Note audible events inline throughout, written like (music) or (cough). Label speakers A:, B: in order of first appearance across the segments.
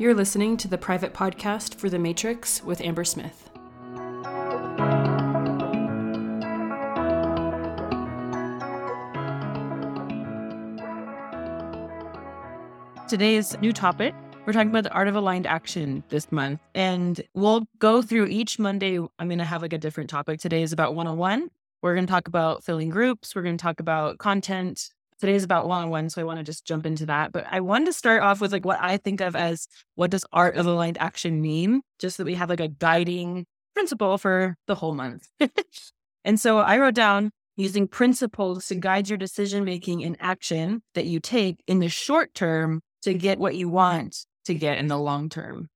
A: You're listening to the private podcast for The Matrix with Amber Smith. Today's new topic we're talking about the art of aligned action this month. And we'll go through each Monday. I'm going to have like a different topic. Today is about one on one. We're going to talk about filling groups. We're going to talk about content, Today is about one on one, so I want to just jump into that. But I wanted to start off with like what I think of as what does art of aligned action mean, just so that we have like a guiding principle for the whole month. (laughs) and so I wrote down using principles to guide your decision making and action that you take in the short term to get what you want to get in the long term.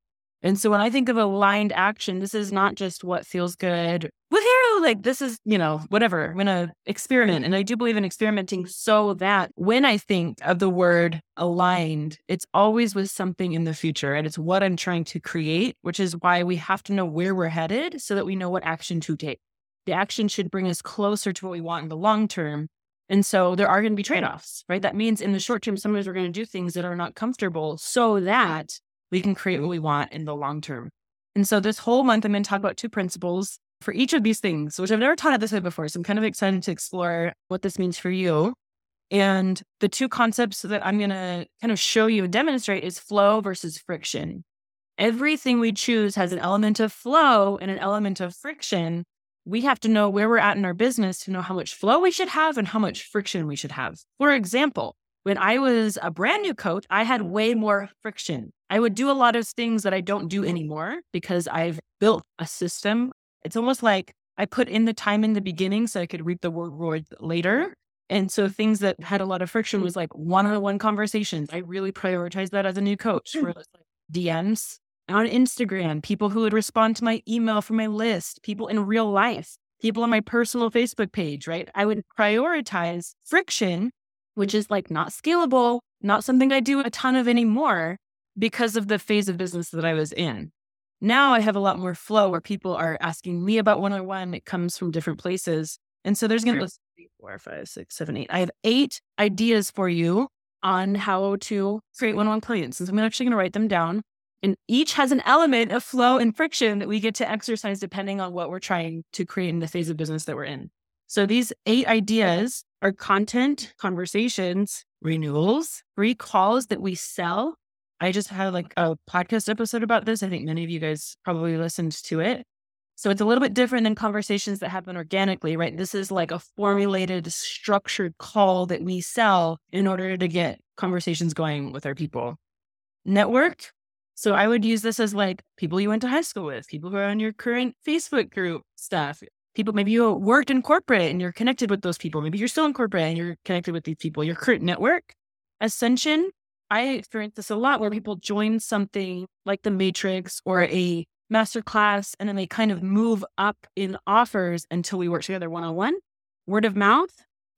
A: And so when I think of aligned action, this is not just what feels good hero. Like this is, you know, whatever. I'm gonna experiment. And I do believe in experimenting so that when I think of the word aligned, it's always with something in the future. And it's what I'm trying to create, which is why we have to know where we're headed so that we know what action to take. The action should bring us closer to what we want in the long term. And so there are going to be trade offs, right? That means in the short term, sometimes we're going to do things that are not comfortable so that we can create what we want in the long term. And so this whole month, I'm going to talk about two principles for each of these things, which I've never taught it this way before. So I'm kind of excited to explore what this means for you. And the two concepts that I'm going to kind of show you and demonstrate is flow versus friction. Everything we choose has an element of flow and an element of friction. We have to know where we're at in our business to know how much flow we should have and how much friction we should have. For example, when I was a brand new coach, I had way more friction. I would do a lot of things that I don't do anymore because I've built a system. It's almost like I put in the time in the beginning so I could reap the reward later. And so things that had a lot of friction was like one-on-one conversations. I really prioritized that as a new coach hmm. for like DMs on Instagram, people who would respond to my email from my list, people in real life, people on my personal Facebook page, right? I would prioritize friction which is like not scalable, not something I do a ton of anymore because of the phase of business that I was in. Now I have a lot more flow where people are asking me about one on one. It comes from different places. And so there's going to be four, five, six, seven, eight. I have eight ideas for you on how to create one on one clients. And so I'm actually going to write them down. And each has an element of flow and friction that we get to exercise depending on what we're trying to create in the phase of business that we're in. So these eight ideas are content, conversations, renewals, free calls that we sell. I just had like a podcast episode about this. I think many of you guys probably listened to it. So it's a little bit different than conversations that happen organically, right? This is like a formulated, structured call that we sell in order to get conversations going with our people. Network. So I would use this as like people you went to high school with, people who are on your current Facebook group stuff, people maybe you worked in corporate and you're connected with those people maybe you're still in corporate and you're connected with these people your current network ascension i experience this a lot where people join something like the matrix or a master class and then they kind of move up in offers until we work together one-on-one word of mouth.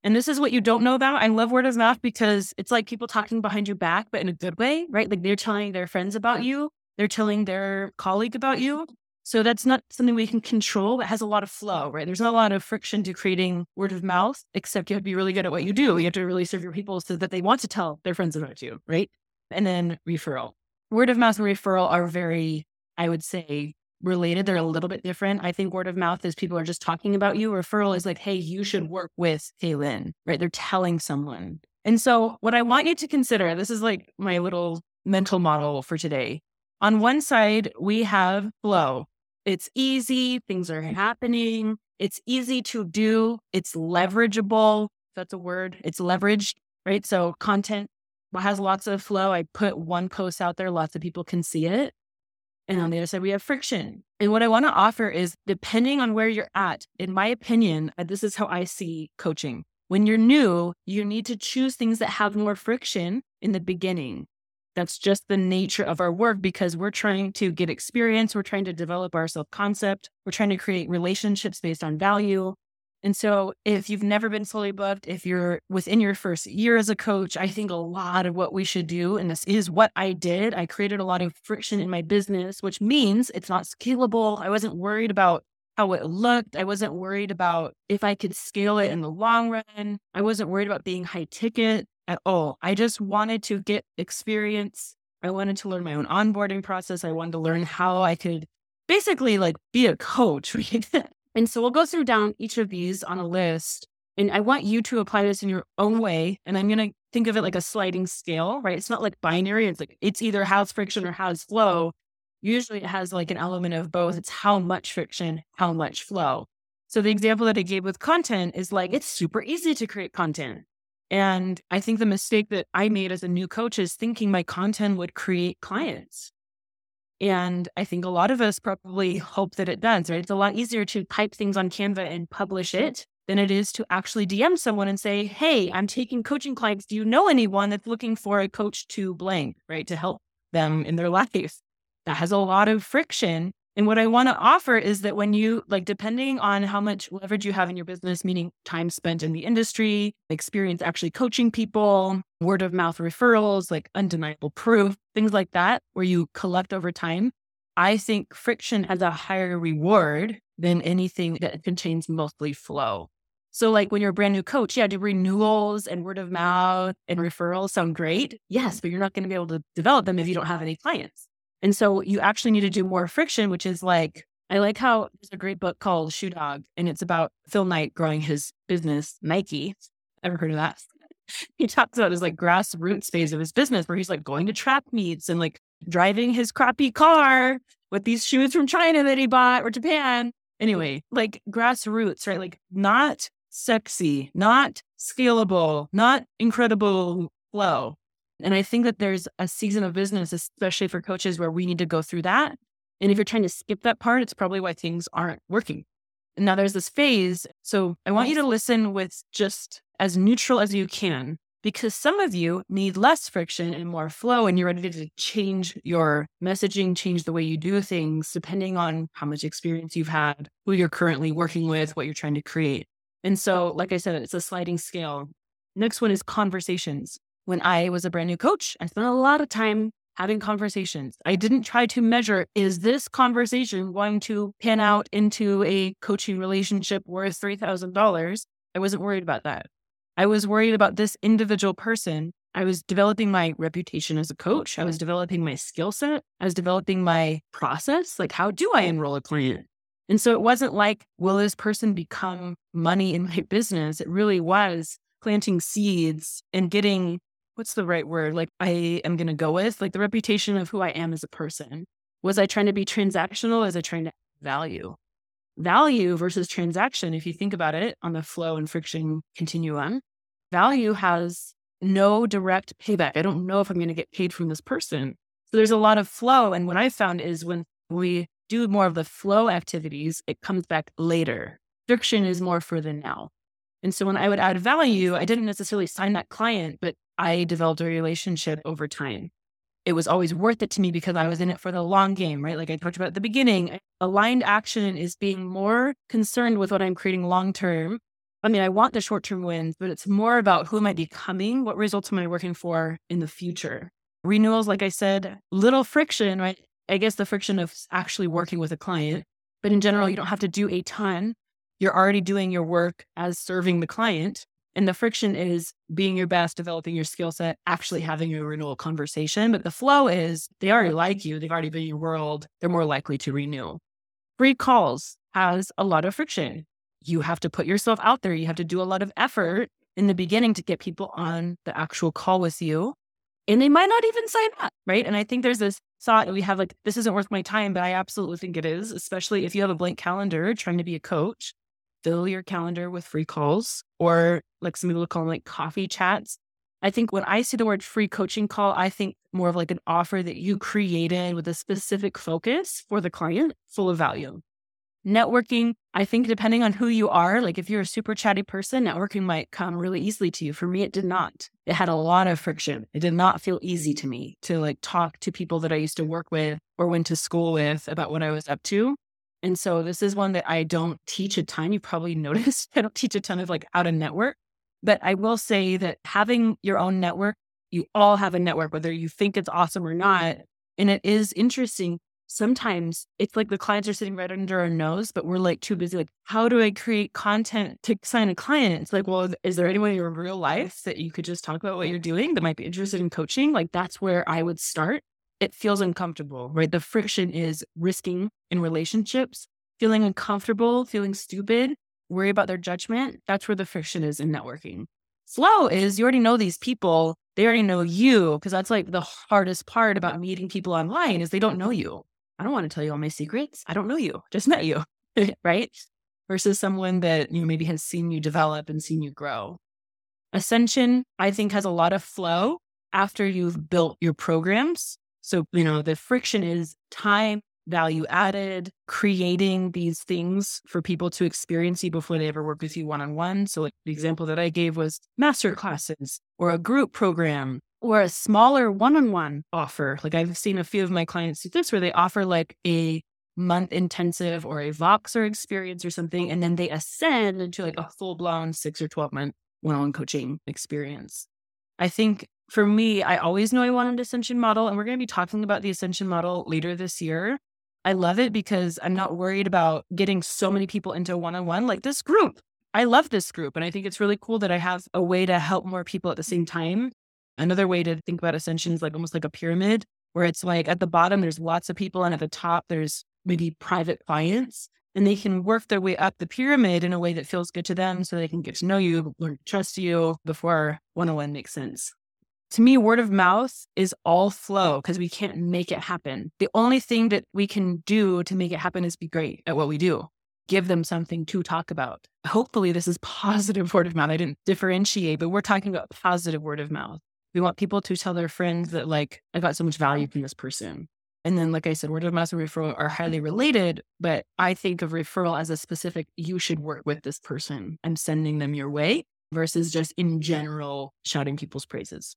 A: And this is what you don't know about. I love word of mouth because it's like people talking behind your back but in a good way right? Like they're telling their friends about you. They're telling their colleague about you so that's not something we can control. It has a lot of flow, right? There's not a lot of friction to creating word of mouth, except you have to be really good at what you do. You have to really serve your people so that they want to tell their friends about you, right? And then referral. Word of mouth and referral are very, I would say, related. They're a little bit different. I think word of mouth is people are just talking about you. Referral is like, hey, you should work with Kaylin, right? They're telling someone. And so, what I want you to consider this is like my little mental model for today. On one side, we have flow, it's easy, things are happening, it's easy to do, it's leverageable. That's a word. It's leveraged, right? So content has lots of flow. I put one post out there, lots of people can see it. And on the other side, we have friction. And what I want to offer is depending on where you're at, in my opinion, this is how I see coaching. When you're new, you need to choose things that have more friction in the beginning. That's just the nature of our work because we're trying to get experience. We're trying to develop our self concept. We're trying to create relationships based on value. And so, if you've never been fully booked, if you're within your first year as a coach, I think a lot of what we should do, and this is what I did, I created a lot of friction in my business, which means it's not scalable. I wasn't worried about how it looked. I wasn't worried about if I could scale it in the long run. I wasn't worried about being high ticket at all. I just wanted to get experience. I wanted to learn my own onboarding process. I wanted to learn how I could basically like be a coach. (laughs) And so we'll go through down each of these on a list. And I want you to apply this in your own way. And I'm going to think of it like a sliding scale, right? It's not like binary. It's like it's either has friction or has flow. Usually it has like an element of both. It's how much friction, how much flow. So the example that I gave with content is like it's super easy to create content. And I think the mistake that I made as a new coach is thinking my content would create clients. And I think a lot of us probably hope that it does, right? It's a lot easier to type things on Canva and publish it than it is to actually DM someone and say, Hey, I'm taking coaching clients. Do you know anyone that's looking for a coach to blank, right? To help them in their (laughs) life. That has a lot of friction and what I want to offer is that when you, like, depending on how much leverage you have in your business, meaning time spent in the industry, experience actually coaching people, word of mouth referrals, like undeniable proof, things like that, where you collect over time, I think friction has a higher reward than anything that contains mostly flow. So, like when you're a brand new coach, yeah, do renewals and word of mouth and referrals sound great? Yes, but you're not going to be able to develop them if you don't have any clients. And so you actually need to do more friction, which is like, I like how there's a great book called Shoe Dog, and it's about Phil Knight growing his business, Nike. Ever heard of that? (laughs) he talks about his like grassroots phase of his business where he's like going to track meets and like driving his crappy car with these shoes from China that he bought or Japan. Anyway, like grassroots, right? Like not sexy, not scalable, not incredible flow. And I think that there's a season of business, especially for coaches, where we need to go through that. And if you're trying to skip that part, it's probably why things aren't working. And now there's this phase. So I want you to listen with just as neutral as you can, because some of you need less friction and more flow, and you're ready to change your messaging, change the way you do things, depending on how much experience you've had, who you're currently working with, what you're trying to create. And so, like I said, it's a sliding scale. Next one is conversations when I was a brand new coach, I spent a lot of time having conversations. I didn't try to measure is this conversation going to pan out into a coaching relationship worth $3,000? I wasn't worried about that. I was worried about this individual person. I was developing my reputation as a coach. I was developing my skill set. I was developing my process. Like, how do I enroll a client? And so it wasn't like, will this person become money in my (laughs) business? It really was planting seeds and getting what's the right word? Like I am going to go with like the reputation of who I am as a person. Was I trying to be transactional? Was I trying to value? Value versus transaction, if you think about it on the flow and friction continuum, value has no direct payback. I don't know if I'm going to get paid from this person. So there's a lot of flow. And what I found is when we do more of the flow activities, it comes back later. Friction is more for the now. And so when I would add value, I didn't necessarily sign that client, but I developed a relationship over time. It was always worth it to me because I was in it for the long game, right? Like I talked about at the beginning, aligned action is being more concerned with what I'm creating long term. I mean, I want the short term wins, but it's more about who am I becoming? What results am I working for in the future? Renewals, like I said, little friction, right? I guess the friction of actually working with a client. But in general, you don't have to do a ton. You're already doing your work as serving the client. And the friction is being your best, developing your skill set, actually having a renewal conversation. But the flow is they already like you, they've already been in your world, they're more likely to renew. Free calls has a lot of friction. You have to put yourself out there, you have to do a lot of effort in the beginning to get people on the actual call with you. And they might not even sign up, right? And I think there's this thought we have like, this isn't worth my time, but I absolutely think it is, especially if you have a blank calendar trying to be a coach fill your calendar with free calls or like some people call them like coffee chats. I think when I see the word free coaching call, I think more of like an offer that you created with a specific focus for the client, full of value. Networking, I think depending on who you are, like if you're a super chatty person, networking might come really easily to you. For me, it did not. It had a lot of friction. It did not feel easy to me to like talk to people that I used to work with or went to school with about what I was up to. And so this is one that I don't teach a ton. You probably (laughs) noticed I don't teach a ton of like how to network. But I will say that having your own network, you all have a network, whether you think it's awesome or not. And it is interesting. Sometimes it's like the clients are sitting right under our nose, but we're like too busy. Like, how do I create content to sign a client? It's like, well, is there anyone in your real life that you could just talk about what you're doing that might be interested in coaching? Like, that's where I would start it feels uncomfortable, right? The friction is risking in relationships, feeling uncomfortable, feeling stupid, worry about their judgment. That's where the friction is in networking. Flow is you already know these people, they already know you, because that's like the hardest part about meeting people online is they don't know you. I don't want to tell you all my secrets. I don't know you, (laughs) just met you, (laughs) right? Versus someone that you know maybe has seen you develop and seen you grow. Ascension, I think, has a lot of flow after you've built your programs. So, you know, the friction is time, value added, creating these things for people to experience you before they ever work with you one on one. So, like the example that I gave was master classes or a group program or a smaller one on one offer. Like I've seen a few of my clients do this where they offer like a month intensive or a Voxer experience or something, and then they ascend into like a full blown six or 12 month one on one coaching experience. I think for me, I always know I want an ascension model, and we're going to be talking about the ascension model later this year. I love it because I'm not worried about getting so many people into one on one like this group. I love this group. And I think it's really cool that I have a way to help more people at the same time. Another way to think about ascension is like almost like a pyramid, where it's like at the bottom, there's lots of people, and at the top, there's maybe private clients. And they can work their way up the pyramid in a way that feels good to them so they can get to know you, learn to trust you before one on one makes sense to me, word of mouth is all flow because we can't make it happen. The only thing that we can do to make it happen is be great at what we do. Give them something to talk about. Hopefully, this is (laughs) positive word of mouth. I didn't differentiate, but we're talking about positive word of mouth. We want people to tell their friends that, like, I got so much value from this person. And then, like I said, word of mouth and referral are highly related, but I think of referral as a specific, you should work with this person. I'm sending them your way versus just in general shouting people's praises.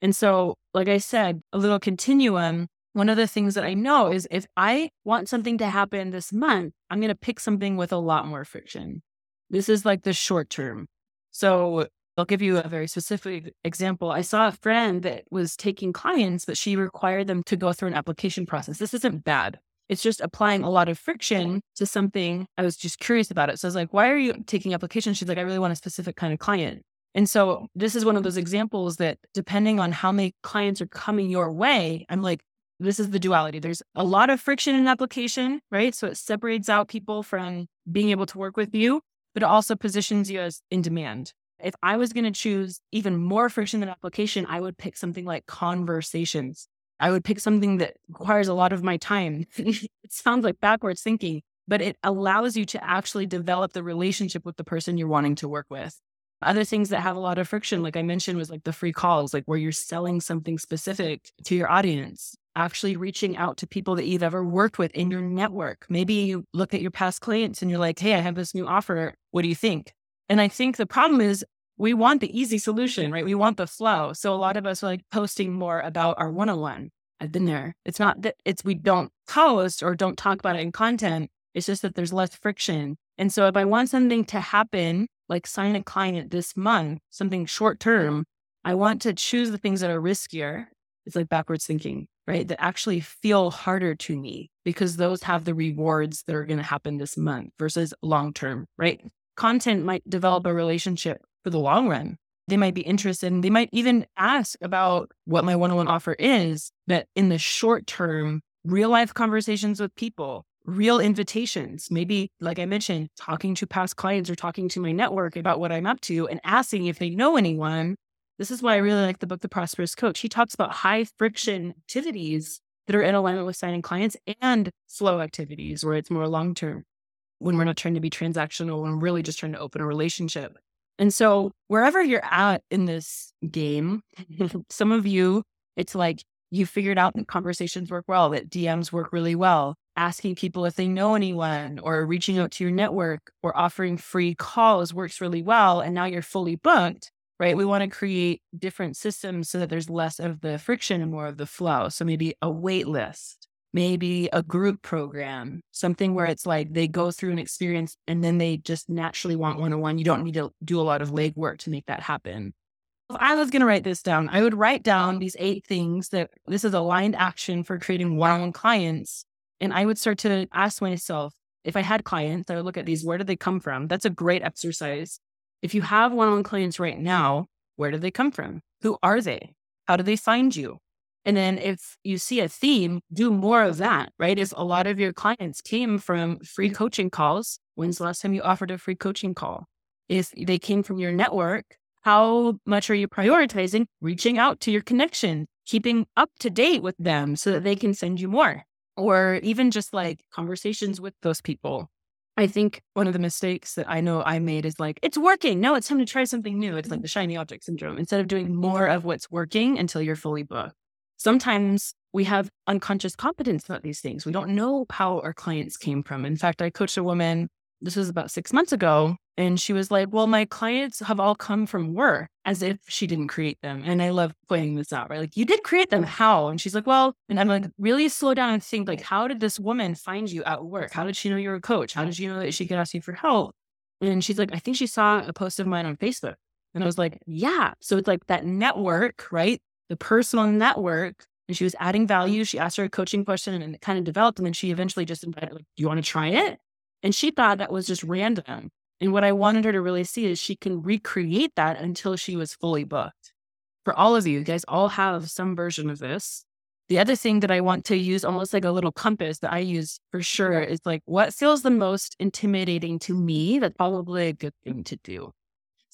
A: And so, like I said, a little continuum. One of the things that I know is if I want something to happen this month, I'm going to pick something with a lot more friction. This is like the short term. So, I'll give you a very specific example. I saw a friend that was taking clients, but she required them to go through an application process. This isn't bad. It's just applying a lot of friction to something. I was just curious about it. So I was like, why are you taking applications? She's like, I really want a specific kind of client. And so this is one of those examples that depending on how many clients are coming your way, I'm like, this is the duality. There's a lot of friction in application, right? So it separates out people from being able to work with you, but it also positions you as in demand. If I was going to choose even more friction than application, I would pick something like conversations. I would pick something that requires a lot of my time. (laughs) it sounds like backwards thinking, but it allows you to actually develop the relationship with the person you're wanting to work with. Other things that have a lot of friction, like I mentioned, was like the free calls, like where you're selling something specific to your audience, actually reaching out to people that you've ever worked with in your network. Maybe you look at your past clients and you're like, hey, I have this new offer. What do you think? And I think the problem is we want the easy solution, right? We want the flow. So a lot of us are like posting more about our one on one. I've been there. It's not that it's we don't post or don't talk about it in content. It's just that there's less friction. And so if I want something to happen like sign a client this month, something short term, I want to choose the things that are riskier. It's like backwards thinking, right? That actually feel harder to me because those have the rewards that are going to happen this month versus long term, right? Content might develop a relationship for the long run. They might be interested and they might even ask about what my one on one offer is. But in the short term, real life conversations with people, real invitations. Maybe, like I mentioned, talking to past clients or talking to my network about what I'm up to and asking if they know anyone. This is why I really like the book, The Prosperous Coach. He talks about high friction activities that are in alignment with signing clients and slow activities where it's more long term when we're not trying to be transactional, we're really just trying to open a relationship. And so, wherever you're at in this game, (laughs) some of you, it's like you figured out that conversations work well, that DMs work really well asking people if they know anyone or reaching out to your network or offering free calls works really well. And now you're fully booked, right? We want to create different systems so that there's less of the friction and more of the flow. So maybe a wait list, maybe a group program, something where it's like they go through an experience and then they just naturally want one on one. You don't need to do a lot of legwork to make that happen. If I was going to write this down, I would write down these eight things that this is aligned action for creating one on one clients and I would start to ask myself, if I had clients, I would look at these, where did they come from? That's a great exercise. If you have one on clients right now, where do they come from? Who are they? How do they find you? And then if you see a theme, do more of that, right? If a lot of your clients came from free coaching calls, when's the last time you offered a free coaching call? If they came from your network, how much are you prioritizing reaching out to your connection, keeping up to date with them so that they can send you more? Or even just like conversations with those people. I think one of the mistakes that I know I made is like, it's working. No, it's time to try something new. It's like mm-hmm. the shiny object syndrome. Instead of doing mm-hmm. more of what's working until you're fully booked. Sometimes we have unconscious competence about these things. We don't know how our clients came from. In fact, I coached a woman, this was about six months ago, and she was like, Well, my clients have all come from work as if she didn't create them. And I love pointing this out, right? Like, you did create them. How? And she's like, Well, and I'm like, really slow down and think, like, how did this woman find you at work? How did she know you were a coach? How did she know that she could ask you for help? And she's like, I think she saw a post of mine on Facebook. And I was like, Yeah. So it's like that network, right? the personal network and she was adding value. She asked her a coaching question and it kind of developed. And then she eventually just invited, like, do you want to try it? And she thought that was just random. And what I wanted her to really see is she can recreate that until she was fully booked. For all of you, you guys all have some version of this. The other thing that I want to use almost like a little compass that I use for sure is like what feels the most intimidating to me that's probably a good thing to do.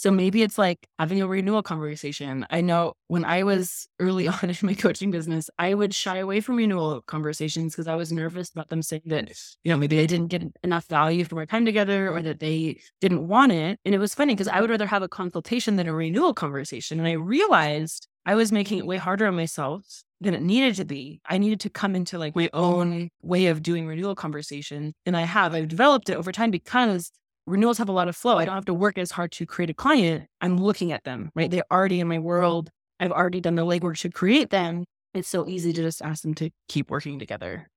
A: So maybe it's like having a renewal conversation. I know when I was early (laughs) on in my coaching business, I would shy away from renewal conversations because I was nervous about them saying that, you know, maybe I didn't get enough value from our time together or that they didn't want it. And it was funny because I would rather have a consultation than a renewal conversation. And I realized I was making it way harder on myself than it needed to be. I needed to come into like my own way of doing renewal conversation. And I have. I've developed it over time because renewals have a lot of flow. I don't have to work as hard to create a client. I'm looking at them, right? They're already in my mm-hmm. world. I've already done the legwork to create them. It's so easy to just ask them to keep working together.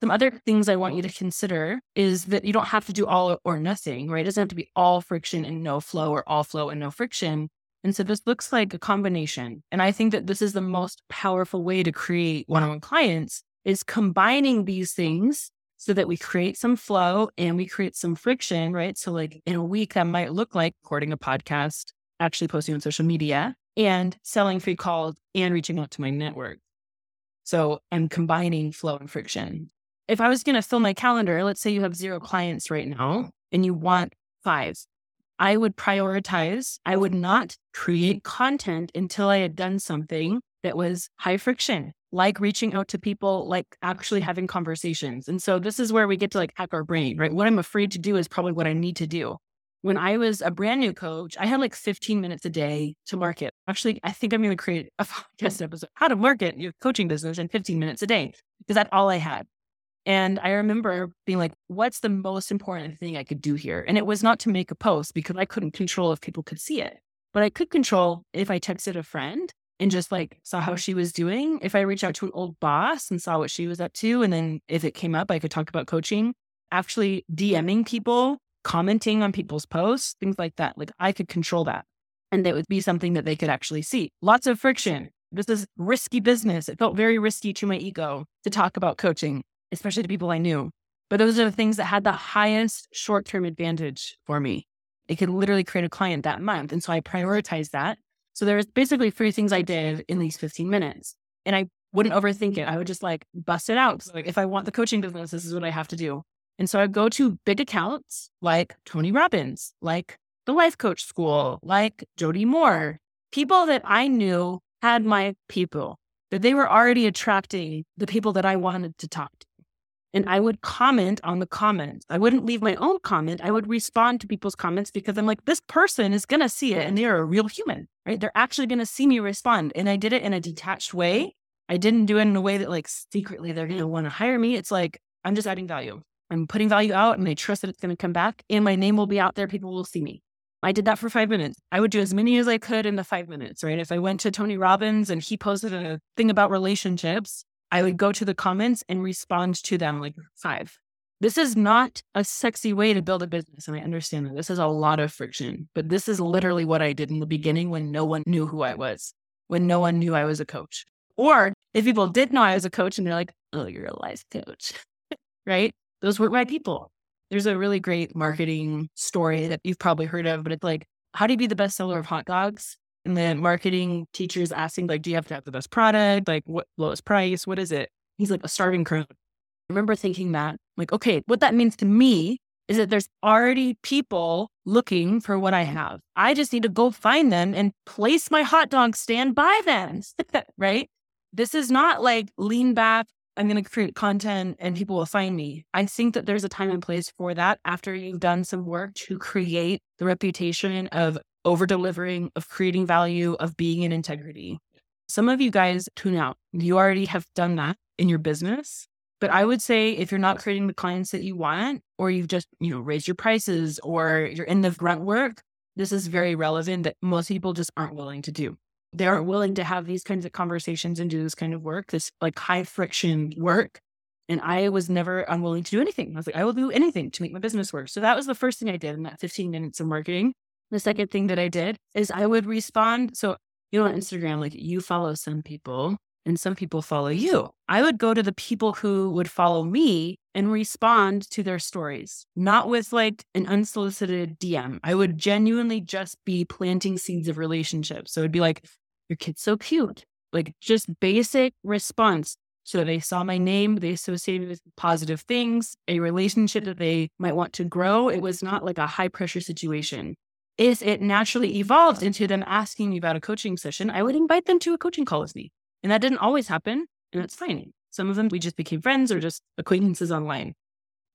A: Some other things I want you to consider is that you don't have to do all or nothing, right? It doesn't have to be all friction and no flow or all flow and no friction. And so this looks like a combination. And I think that this is the most powerful way to create one on one clients is combining these things so that we create some flow and we create some friction, right? So, like in a week, that might look like recording a podcast, actually posting on social media, and selling free calls and reaching out to my network. So, I'm combining flow and friction. If I was going to fill my calendar, let's say you have zero clients right now and you want five, I would prioritize, I would not create content until I had done something that was high friction, like reaching out to people, like actually having conversations. And so this is where we get to like hack our brain, right? What I'm afraid to do is probably what I need to do. When I was a brand new coach, I had like 15 minutes a day to market. Actually, I think I'm going to create a (laughs) podcast episode how to market your coaching business in 15 minutes a day because that's all I had. And I remember being like, what's the most important thing I could do here? And it was not to make a post because I couldn't control if people could see it, but I could control if I texted a friend and just like saw how she was doing. If I reached out to an old boss and saw what she was up to, and then if it came up, I could talk about coaching, actually DMing people, commenting on people's posts, things like that. Like I could control that. And that would be something that they could actually see. Lots of friction. This is risky business. It felt very risky to my ego to talk about coaching, especially to people I knew. But those are the things that had the highest short term advantage for me. It could literally create a client that month. And so I prioritized that so there's basically three things I did in these 15 minutes. And I wouldn't overthink it. I would just like bust it out. So like if I want the coaching business, this is what I have to do. And so I go to big accounts like Tony Robbins, like the Life Coach School, like Jody Moore, people that I knew had my people, that they were already attracting the people that I wanted to talk to and I would comment on the comments. I wouldn't leave my own comment. I would respond to people's comments because I'm like, this person is going to see it and they're a real human, right? They're actually going to see me respond. And I did it in a detached way. I didn't do it in a way that like secretly they're going to want to hire me. It's like, I'm just adding value. I'm putting value out and I trust that it's going to come back and my name will be out there. People will see me. I did that for five minutes. I would do as many as I could in the five minutes, right? If I went to Tony Robbins and he posted a thing about relationships, I would go to the comments and respond to them like five. This is not a sexy way to build a business. And I understand that this is a lot of friction, but this is literally what I did in the beginning when no one knew who I was, when no one knew I was a coach. Or if people did know I was a coach and they're like, oh, you're a life coach, (laughs) right? Those weren't my people. There's a really great marketing story that you've probably heard of, but it's like, how do you be the best seller of hot dogs? And then marketing teachers asking, like, do you have to have the best product? Like, what lowest price? What is it? He's like, a starving crowd. I remember thinking that, like, okay, what that means to me is that there's already people looking for what I have. I just need to go find them and place my hot dog stand by them, (laughs) right? This is not like lean back. I'm going to create content and people will find me. I think that there's a time and place for that after you've done some work to create the reputation of over delivering, of creating value, of being in integrity. Some of you guys tune out. You already have done that in your business. But I would say if you're not creating the clients that you want, or you've just, you know, raised your prices or you're in the grunt work, this is very relevant that most people just aren't willing to do. They aren't willing to have these kinds of conversations and do this kind of work, this like high friction work. And I was never unwilling to do anything. I was like, I will do anything to make my business work. So that was the first thing I did in that 15 minutes of marketing. The second thing that I did is I would respond. So, you know, on Instagram, like you follow some people and some people follow you. I would go to the people who would follow me and respond to their stories, not with like an unsolicited DM. I would genuinely just be planting seeds of relationships. So it'd be like, your kid's so cute. Like just basic response. So they saw my name, they associated with positive things, a relationship that they might want to grow. It was not like a high pressure situation. If it naturally evolved into them asking me about a coaching session, I would invite them to a coaching call with me. And that didn't always happen, and it's fine. Some of them we just became friends or just acquaintances online.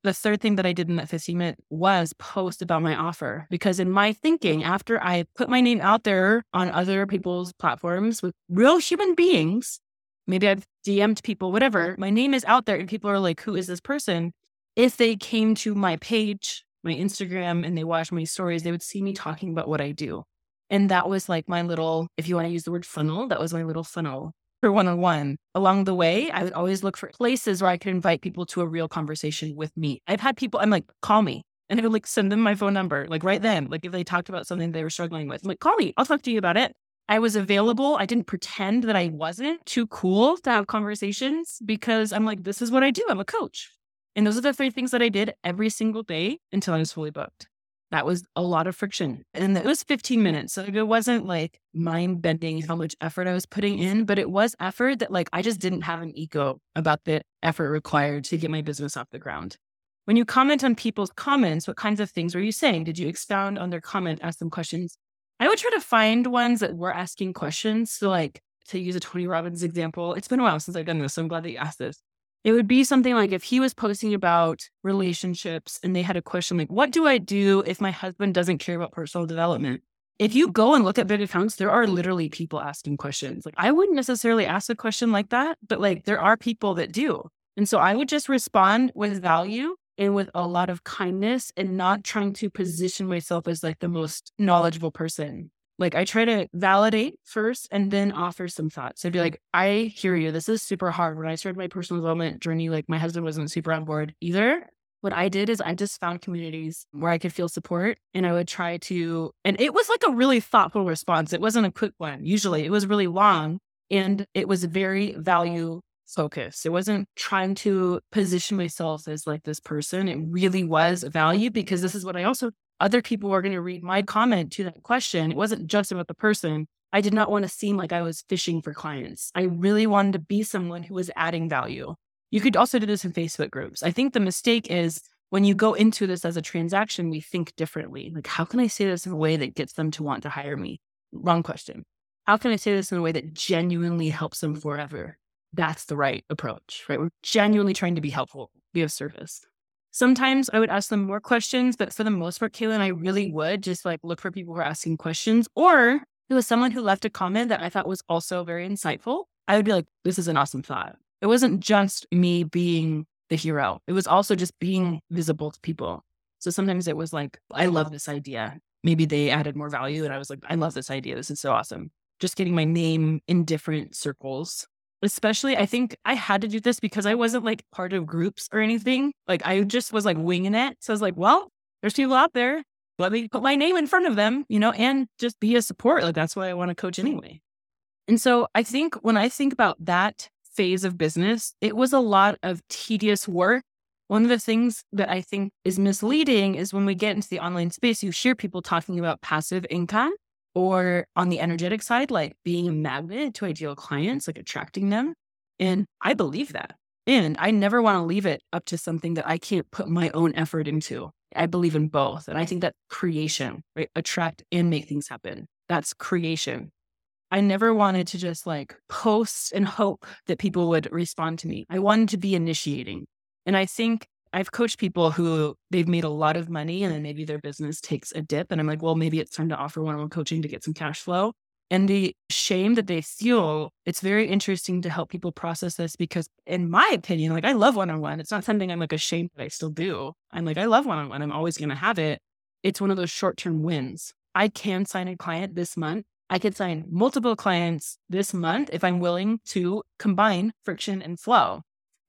A: The third thing that I did in that 15 minute was post about my offer because in my thinking, after I put my name out there on other people's platforms with real human beings, maybe I've DM'd people, whatever, my name is out there and people are like, who is this person? If they came to my page, my Instagram, and they watched my stories, they would see me talking about what I do. And that was like my little, if you want to use the word funnel, that was my little funnel for one on one. Along the way, I would always look for places where I could invite people to a real conversation with me. I've had people, I'm like, call me. And I would like send them my phone number, like right then. Like if they talked about something they were struggling with, I'm like, call me. I'll talk to you about it. I was available. I didn't pretend that I wasn't too cool to have conversations because I'm like, this is what I do. I'm a coach. And those are the three things that I did every single day until I was fully booked that was a lot of friction. And it was 15 minutes. So it wasn't like mind bending how much effort I was putting in, but it was effort that like I just didn't have an ego about the effort required to get my business off the ground. When you comment on people's comments, what kinds of things were you saying? Did you expound on their comment, ask them questions? I would try to find ones that were asking questions. So, like to use a Tony Robbins example, it's been a while since I've done this. So I'm glad that you asked this. It would be something like if he was posting about relationships and they had a question like, What do I do if my husband doesn't care about personal development? If you go and look at big accounts, there are literally people asking questions. Like, I wouldn't necessarily ask a question like that, but like there are people that do. And so I would just respond with value and with a lot of kindness and not trying to position myself as like the most knowledgeable person. Like I try to validate first and then offer some thoughts. I'd be like, I hear you. This is super hard. When I started my personal development journey, like my husband wasn't super on board either. What I did is I just found communities where I could feel support and I would try to, and it was like a really thoughtful response. It wasn't a quick one. Usually it was really long and it was very value focused. It wasn't trying to position myself as like this person. It really was a value because this is what I also other people were going to read my comment to that question. It wasn't just about the person. I did not want to seem like I was fishing for clients. I really wanted to be someone who was adding value. You could also do this in Facebook groups. I think the mistake is when you go into this as a transaction, we think differently. Like, how can I say this in a way that gets them to want to hire me? Wrong question. How can I say this in a way that genuinely helps them forever? That's the right approach, right? We're genuinely trying to be helpful, be of service. Sometimes I would ask them more questions, but for the most part, Kaylin, I really would just like look for people who are asking questions. Or it was someone who left a comment that I thought was also very insightful. I would be like, this is an awesome thought. It wasn't just me being the hero, it was also just being visible to people. So sometimes it was like, I love this idea. Maybe they added more value. And I was like, I love this idea. This is so awesome. Just getting my name in different circles especially I think I had to do this because I wasn't like part of groups or anything. Like I just was like winging it. So I was like, well, there's people out there. Let me put my name in front of them, you know, and just be a support. Like that's why I want to coach anyway. And so I think when I think about that phase of business, it was a lot of tedious work. One of the things that I think is misleading is when we get into the online space, you hear people talking about passive income or on the energetic side, like being a magnet to ideal clients, like attracting them. And I believe that. And I never want to leave it up to something that I can't put my own effort into. I believe in both. And I think that creation, right? Attract and make things happen. That's creation. I never wanted to just like post and hope that people would respond to me. I wanted to be initiating. And I think I've coached people who they've made a lot of money and then maybe their business takes a dip. And I'm like, well, maybe it's time to offer one on one coaching to get some cash flow. And the shame that they feel, it's very interesting to help people process this because, in my opinion, like I love one on one. It's not something I'm like ashamed that I still do. I'm like, I love one on one. I'm always going to have it. It's one of those short term wins. I can sign a client this month. I can sign multiple clients this month if I'm willing to combine friction and flow.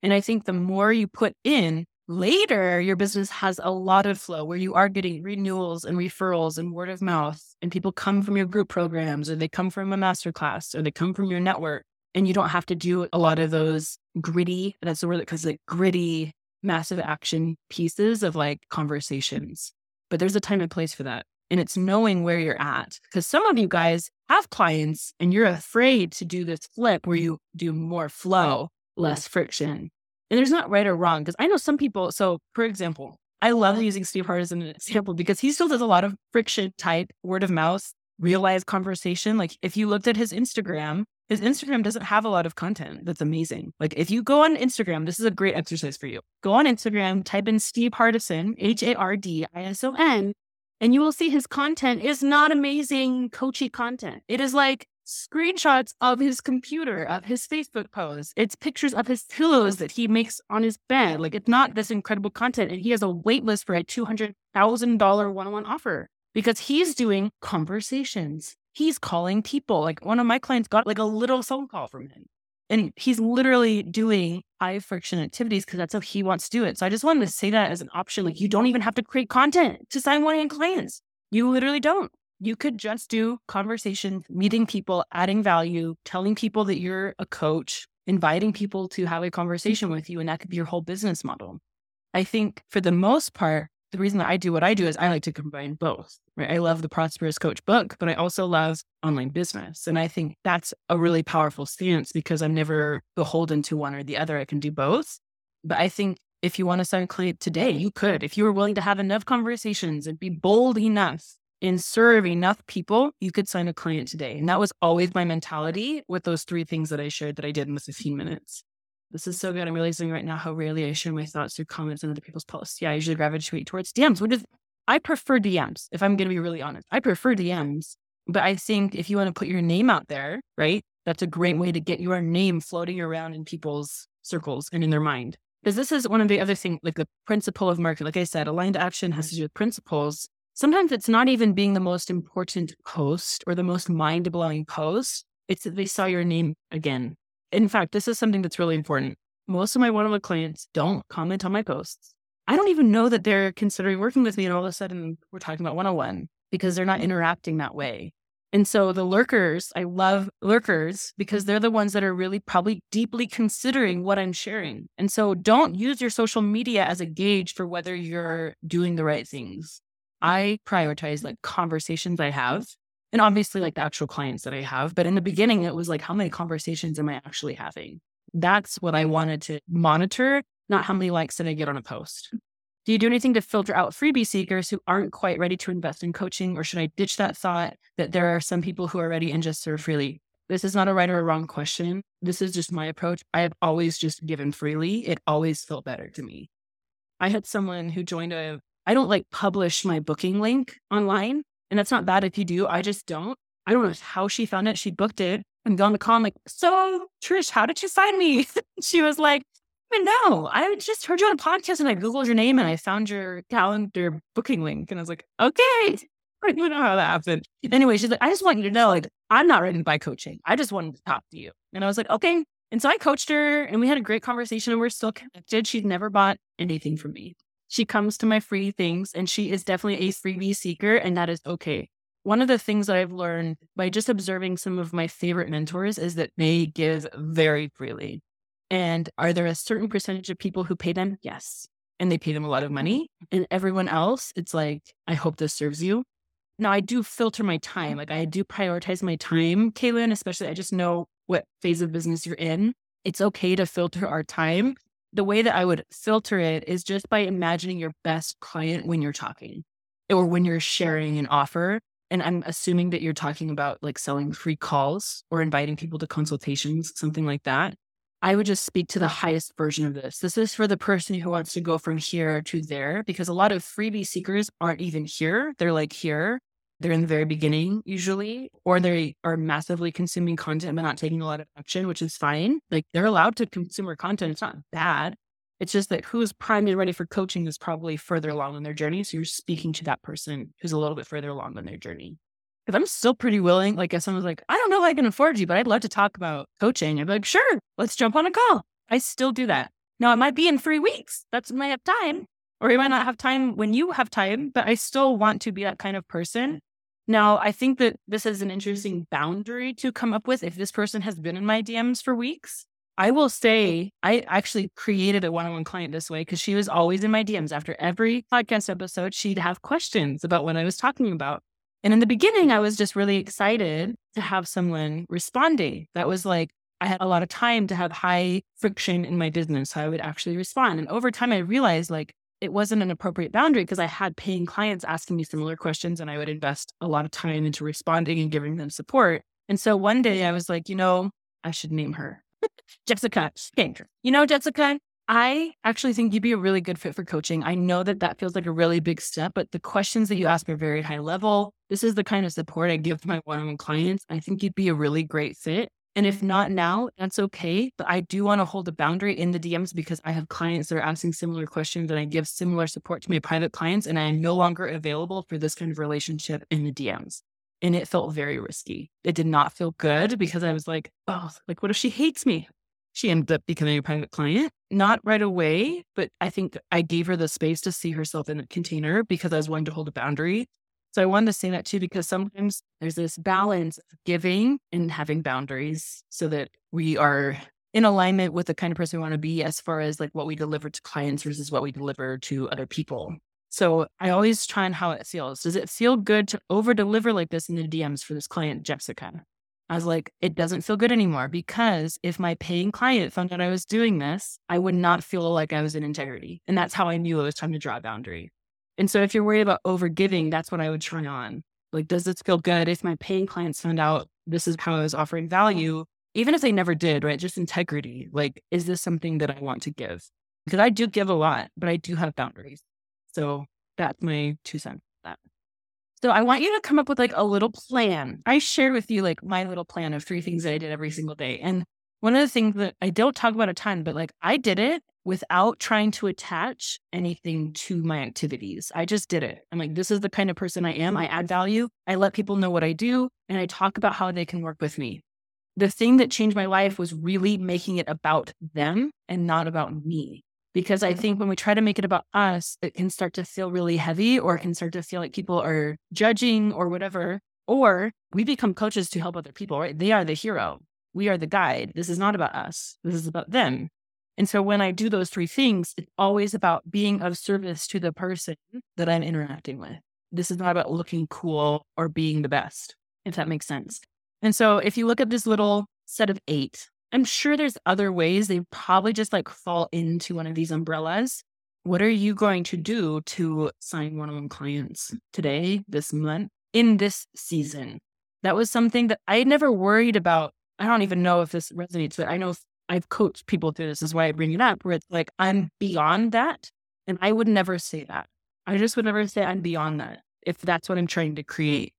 A: And I think the more you put in, Later, your business has a lot of flow where you are getting renewals and referrals and word of mouth, and people come from your group programs, or they come from a masterclass, or they come from your network. And you don't have to do a lot of those gritty, that's the word because like gritty, massive action pieces of like conversations. But there's a time and place for that. And it's knowing where you're at. Because some of you guys have clients and you're afraid to do this flip where you do more flow, less friction. And there's not right or wrong because I know some people. So, for example, I love using Steve Hart as an example because he still does a lot of friction type word of mouth, real life conversation. Like if you looked at his Instagram, his Instagram doesn't have a lot of content that's amazing. Like if you go on Instagram, this is a great exercise for you. Go on Instagram, type in Steve Hardison, H A R D I S O N, and you will see his content is not amazing coachy content. It is like screenshots of his computer, of his Facebook posts. It's pictures of his pillows that he makes on his bed. Like it's not this incredible content. And he has a wait list for a $200,000 one on one offer because he's doing conversations. He's calling people. Like one of my clients got like a little phone call from him. And he's literally doing high friction activities because that's how he wants to do it. So I just wanted to say that as an option. Like you don't even have to create content to sign one of your clients. You literally don't. You could just do conversations, meeting people, adding value, telling people that you're a coach, inviting people to have a conversation with you, and that could be your whole business model. I think for the most part, the reason that I do what I do is I like to combine both. Right? I love the Prosperous Coach book, but I also love online business. And I think that's a really powerful stance because I'm never beholden to one or the other. I can do both. But I think if you want to client today, you could. If you were willing to have enough conversations and be bold enough and serve enough people, you could sign a client mm-hmm. today. And that was always my mentality with those three things that I shared that I did in the 15 minutes. This is so good. I'm realizing right now how rarely I share my thoughts through comments and other people's posts. Yeah, I usually gravitate towards DMs, which is, I prefer DMs, if I'm going to be really honest. I prefer DMs. But I think if you want to put your name out there, right, that's a great way to get your name floating around in people's circles and in their mind. Because this is one of the other things, like the principle of market. Like I said, aligned action has mm-hmm. to do with principles sometimes it's not even being the most important post or the most mind blowing post. It's that they saw your name again. In fact, this is something that's really important. Most of my one on one clients don't comment on my posts. I don't even know that they're considering working with me. And all of a sudden, we're talking about one on one because they're not mm-hmm. interacting that way. And so the lurkers, I love lurkers because they're the ones that are really probably deeply considering what I'm sharing. And so don't use your social media as a gauge for whether you're doing the right things. I prioritize like conversations I have and obviously like the actual clients that I have. But in the beginning, it was like, how many conversations am I actually having? That's what I wanted to monitor, not how many likes did I get on a post. Do you do anything to filter out freebie seekers who aren't quite ready to invest in coaching? Or should I ditch that thought that there are some people who are ready and just serve freely? This is not a right or a wrong question. This is just my approach. I have always just given freely. It always felt better to me. I had someone who joined a I don't like publish my booking link online. And that's not bad if you do. I just don't. I don't know how she found it. She booked it and gone to call. I'm like, so Trish, how did you find me? (laughs) she was like, I know. I just heard you on a podcast and I Googled your name and I found your calendar booking link. And I was like, okay. I don't even know how that happened. Anyway, she's like, I just want you to know, like, I'm not ready to buy coaching. I just wanted to talk to you. And I was like, okay. And so I coached her and we had a great conversation and we're still connected. She's never bought anything from me. She comes to my free things and she is definitely a freebie seeker, and that is okay. One of the things that I've learned by just observing some of my favorite mentors is that they give very freely. And are there a certain percentage of people who pay them? Yes. And they pay them a lot of money. And everyone else, it's like, I hope this serves you. Now I do filter my time. Like I do prioritize my time, Kaylin, especially I just know what phase of business you're in. It's okay to filter our time. The way that I would filter it is just by imagining your best client when you're talking or when you're sharing an offer. And I'm assuming that you're talking about like selling free calls or inviting people to consultations, something like that. I would just speak to the highest version of this. This is for the person who wants to go from here to there because a lot of freebie seekers aren't even here. They're like here. They're in the very beginning usually, or they are massively consuming content but not taking a lot of action, which is fine. Like they're allowed to consume our content. It's not bad. It's just that who's primed and ready for coaching is probably further along in their journey. So you're speaking to that person who's a little bit further along in their journey. If I'm still pretty willing, like if someone's like, I don't know if I can afford you, but I'd love to talk about coaching, I'd be like, sure, let's jump on a call. I still do that. Now it might be in three weeks. That's when I have time. Or you might not have time when you have time, but I still want to be that kind of person. Now, I think that this is an interesting boundary to come up with. If this person has been in my DMs for weeks, I will say I actually created a one on one client this way because she was always in my DMs. After every podcast episode, she'd have questions about what I was talking about. And in the beginning, I was just really excited to have someone responding. That was like, I had a lot of time to have high friction in my business. So I would actually respond. And over time, I realized like it wasn't an appropriate boundary because I had paying clients asking me similar questions and I would invest a lot of time into responding and giving them support. And so one day I was like, you know, I should name her (laughs) Jessica. You know, Jessica, I actually think you'd be a really good fit for coaching. I know that that feels like a really big step, but the questions that you ask are very high level. This is the kind of support I give my one on one clients. I think you'd be a really great fit. And if not now, that's okay. But I do want to hold a boundary in the DMs because I have clients that are asking similar questions and I give similar support to my private clients. And I am no longer available for this kind of relationship in the DMs. And it felt very risky. It did not feel good because I was like, oh, like, what if she hates me? She ended up becoming a private client, not right away, but I think I gave her the space to see herself in a container because I was wanting to hold a boundary. So I wanted to say that too, because sometimes there's this balance of giving and having boundaries so that we are in alignment with the kind of person we want to be as far as like what we deliver to clients versus what we deliver to other people. So I always try on how it feels. Does it feel good to over deliver like this in the DMs for this client, Jessica? I was like, it doesn't feel good anymore because if my paying client found out I was doing this, I would not feel like I was in integrity. And that's how I knew it was time to draw a boundary. And so if you're worried about over giving, that's what I would try on. Like, does this feel good if my paying clients found out this is how I was offering value, even if they never did, right? Just integrity. Like, is this something that I want to give? Because I do give a lot, but I do have boundaries. So that's my two cents. That. So I want you to come up with like a little plan. I shared with you like my little plan of three things that I did every single day. And one of the things that I don't talk about a ton, but like I did it without trying to attach anything to my activities. I just did it. I'm like, this is the kind of person I am. I mm-hmm. add value. I let people know what I do and I talk about how they can work with me. The thing that changed my life was really making it about them and not about me because I mm-hmm. think when we try to make it about us, it can start to feel really heavy or it can start to feel like people are judging or whatever. Or we become coaches to help other people, right? They are the hero. We are the guide. This is not about us. This is about them. And so when I do those three things, it's always about being of service to the person that I'm interacting with. This is not about looking cool or being the best, if that makes sense. And so if you look at this little set of eight, I'm sure there's other ways they probably just like fall into one of these umbrellas. What are you going to do to sign one on one clients today, this month, in this season? That was something that I never worried about. I don't even know if this resonates, but I know I've coached people through this, is why I bring it up, where it's like I'm beyond that. And I would never say that. I just would never say I'm beyond that if that's what I'm trying to create.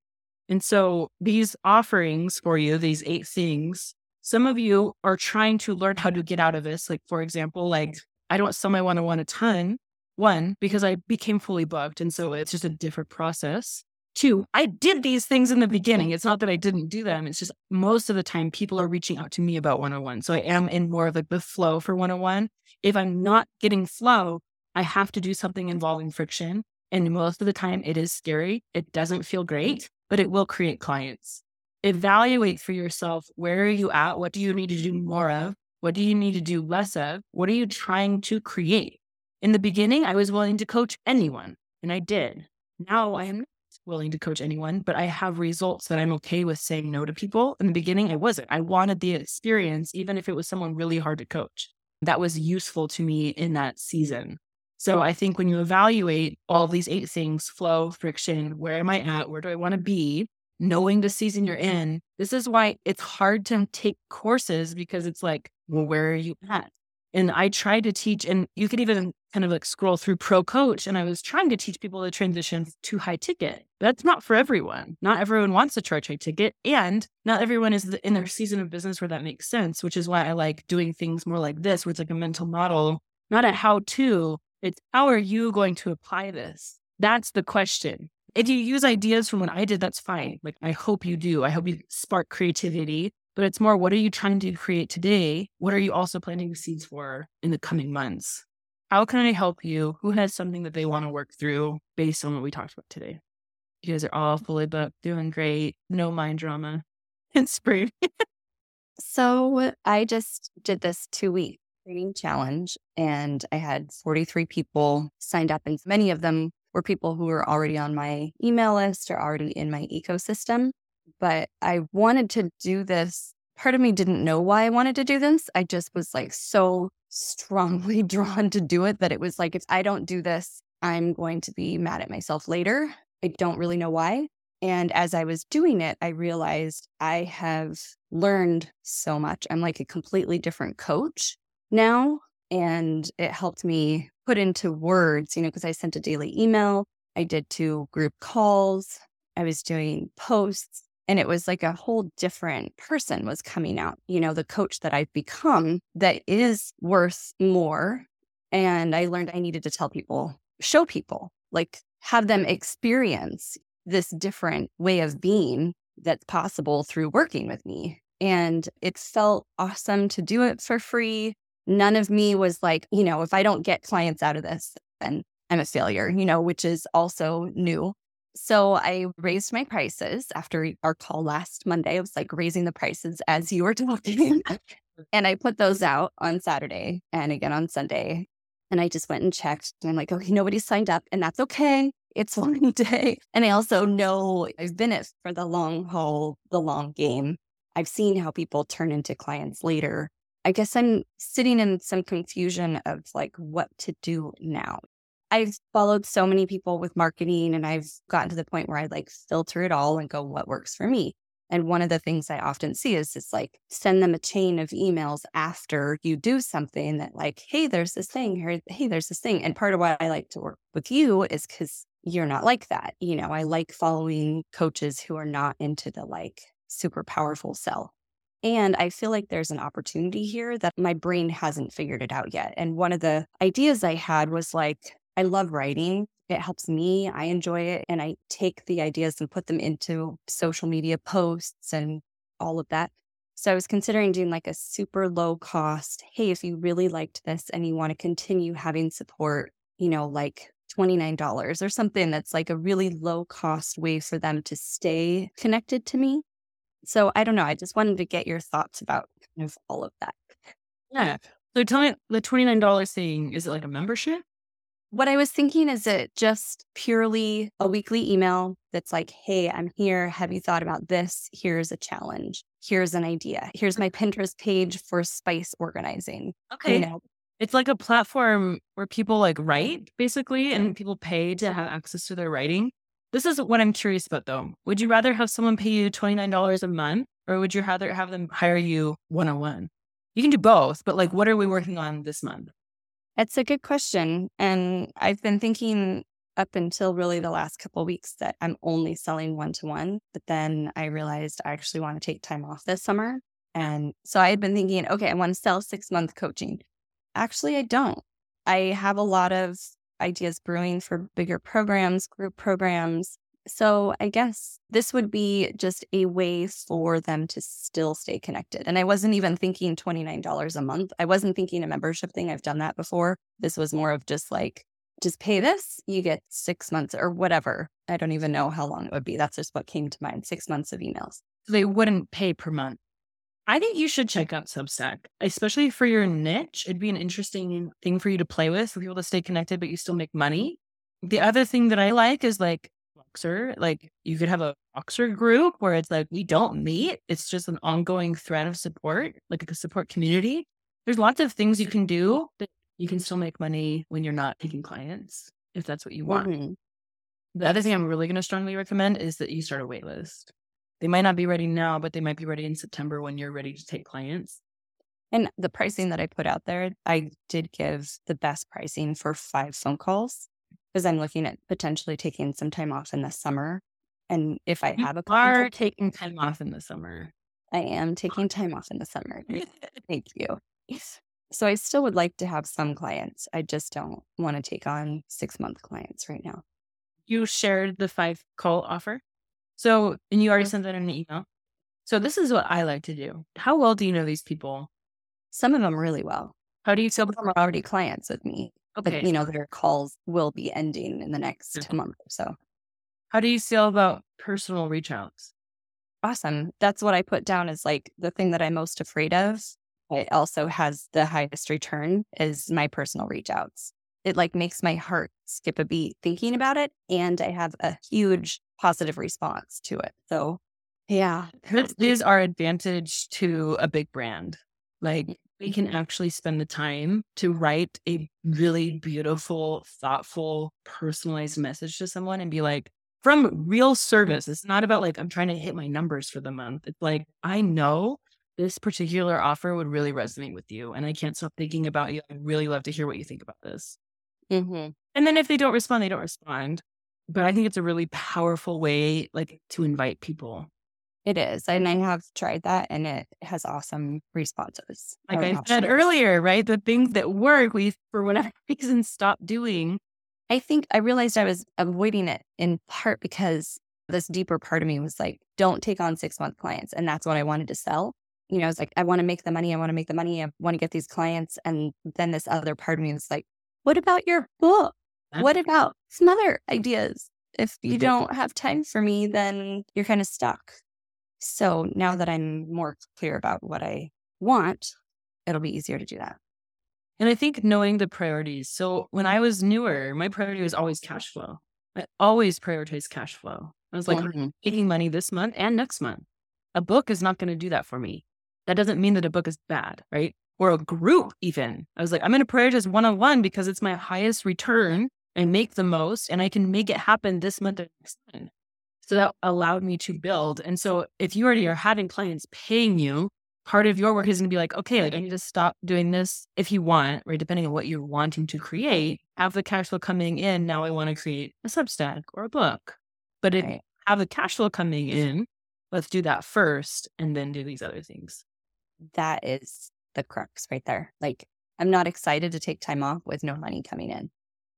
A: And so these offerings for you, these eight things, some of you are trying to learn how to get out of this. Like, for example, like I don't sell my one on one a ton. One, because I became fully booked. And so it's just a different process. Two, I did these things in the beginning. It's not that I didn't do them. It's just most of the time people are reaching out to me about one on one. So I am in more of like the flow for one on one. If I'm not getting flow, I have to do something involving friction. And most of the time it is scary. It doesn't feel great, but it will create clients evaluate for yourself where are you at? What do you need to do more of? What do you need to do less of? What are you trying to create? In the beginning, I was willing to coach anyone, and I did. Now I am. Willing to coach anyone, but I have results that I'm okay with saying no to people. In the beginning, I wasn't. I wanted the experience, even if it was someone really hard to coach. That was useful to me in that season. So I think when you evaluate all these eight things flow, friction, where am I at? Where do I want to be? Knowing the season you're in, this is why it's hard to take courses because it's like, well, where are you at? And I tried to teach, and you could even kind of like scroll through Pro Coach, and I was trying to teach people to transition to high ticket. That's not for everyone. Not everyone wants to charge high ticket, and not everyone is in their season of business where that makes sense, which is why I like doing things more like this, where it's like a mental model, not a how to. It's how are you going to apply this? That's the question. If you use ideas from what I did, that's fine. Like, I hope you do. I hope you spark creativity but it's more what are you trying to create today? What are you also planting seeds for in the coming months? How can I help you? Who has something that they want to work through based on what we talked about today? You guys are all fully booked, doing great, no mind drama. (laughs) It's spring.
B: so I just did this two week training challenge and I had 43 people signed up, and many of them were people who were already on my email list or already in my ecosystem but I wanted to do this. Part of me didn't know why I wanted to do this. I just was like so strongly (laughs) drawn to do it that it was like, if I don't do this, I'm going to be mad at myself later. I don't really know why. And as I was doing it, I realized I have learned so much. I'm like a completely different coach now. And it helped me put into words, you know, because I sent a daily email, I did two group calls, I was doing posts, and it was like a whole different person was coming out you know the coach that i've become that is worth more and i learned i needed to tell people show people like have them experience this different way of being that's possible through working with me and it felt awesome to do it for free. None of me was like you know if i don't get clients out of this then i'm a failure you know which is also new so I raised my prices after our call last Monday. I was like raising the prices as you were (laughs) talking. (laughs) and I put those out on Saturday and again on Sunday. And I just went and checked. And I'm like, okay, nobody signed up, and that's okay. It's (laughs) one day. And I also know I've been it for the long haul, the long game. I've seen how people turn into clients later. I guess I'm sitting in some confusion of like what to do now. I've followed so many people with marketing and I've gotten to the point where I like filter it all and go, what works for me? And one of the things I often see is it's like send them a chain of emails after you do something that, like, hey, there's this thing here. Hey, there's this thing. And part of why I like to work with you is because you're not like that. You know, I like following coaches who are not into the like super powerful sell. And I feel like there's an opportunity here that my brain hasn't figured it out yet. And one of the ideas I had was like, I love writing. It helps me. I enjoy it. And I take the ideas and put them into social media posts and all of that. So I was considering doing like a super low cost. Hey, if you really liked this and you want to continue having support, you know, like $29 or something that's like a really low cost way for them to stay connected to me. So I don't know. I just wanted to get your thoughts about kind of all of that.
A: Yeah. So tell me the $29 thing, is it like a membership?
B: What I was thinking is it just purely a weekly email that's like, hey, I'm here. Have you thought about this? Here's a challenge. Here's an idea. Here's my mm-hmm. Pinterest page for spice organizing.
A: Okay. You know, it's like a platform where people like write basically and people pay to have access to their writing. This is what I'm curious about though. Would you rather have someone pay you $29 a month or would you rather have them hire you one on one? You can do both, but like, what are we working on this month?
B: It's a good question. And I've been thinking up until really the last couple weeks that I'm only selling one to one. But then I realized I actually want to take time off this summer. And so I had been thinking, okay, I want to sell six month coaching. Actually, I don't. I have a lot of ideas brewing for bigger programs, group programs, so I guess this would be just a way for them to still stay connected. And I wasn't even thinking $29 a month. I wasn't thinking a membership thing. I've done that before. This was more of just like, just pay this, you get six months or whatever. I don't even know how long it would be. That's just what came to mind six months of emails.
A: They wouldn't pay per month. I think you should check out Substack, especially for your niche. It'd be an interesting thing for you to play with for people to stay connected, but you still make money. The other thing that I like is like Voxer. Like you could have a Voxer group where it's like we don't meet. It's just an ongoing thread of support, like a support community. There's lots of things you can do that you can still make money when you're not taking clients, if that's what you want.
B: Mhm.
A: The other thing I'm really going to strongly recommend is that you start a wait list. They might not be ready now, but they might be ready in September when you're ready to take clients.
B: And the pricing that I put out there, I did give the best pricing for five phone calls because I'm looking at potentially taking some time off in the summer. And if I
A: You
B: have a
A: are
B: client,
A: taking time off in the summer.
B: I am taking time off in the summer. Thank (laughs) you. So I still would like to have some clients. I just don't want to take on six month clients right now.
A: you shared the five call offer. So, and you already sent that in an email. So, this is what I like to do. How well do you know these people?
B: Some of them really well.
A: How do you feel?
B: Some them are already clients with me, but
A: Okay.
B: you know, their calls will be ending in the next
A: Mhm.
B: month or so.
A: How do you feel about personal reach outs?
B: Awesome. That's what I put down as like the thing that I'm most afraid of. It also has the highest return is my personal reach outs. It like makes my heart skip a beat thinking about it. And I have a huge positive response to it. So yeah.
A: This is our advantage to a big brand. Like, we can actually spend the time to write a really beautiful, thoughtful, personalized message to someone and be like, from real service. It's not about like, I'm trying to hit my numbers for the month. It's like, I know this particular offer would really resonate with you. And I can't stop thinking about you. I'd really love to hear what you think about this.
B: hmm
A: And then if they don't respond, they don't respond. But I think it's a really powerful way, like, to invite people.
B: It is. And I have tried that and it has awesome responses.
A: Like I said earlier, right? The things that work, we, for whatever (laughs) reason, stop doing.
B: I think I realized I was avoiding it in part because this deeper part of me was like, don't take on six month clients. And that's what I wanted to sell. You know, I was like, I want to make the money. I want to make the money. I want to get these clients. And then this other part of me was like, what about your book? What about some other ideas? If you don't have time for me, then you're kind of stuck. So now that I'm more clear about what I want, it'll be easier to do that.
A: And I think knowing the priorities. So when I was newer, my priority was always cash flow. I always prioritized cash flow. I was like,
B: Mhm.
A: making money this month and next month. A book is not going to do that for me. That doesn't mean that a book is bad, right? Or a group, even. I was like, I'm going to prioritize one on one because it's my highest return and make the most, and I can make it happen this month or next month. So that allowed me to build. And so if you already are having clients paying you, part of your work is going to be like, okay, like I need to stop doing this if you want, right? Depending on what you're wanting to create, have the cash flow coming in. Now I want to create a Substack or a book. But if
B: Right.
A: have the cash flow coming in, let's do that first and then do these other things.
B: that is the crux right there. Like, I'm not excited to take time off with no money coming in.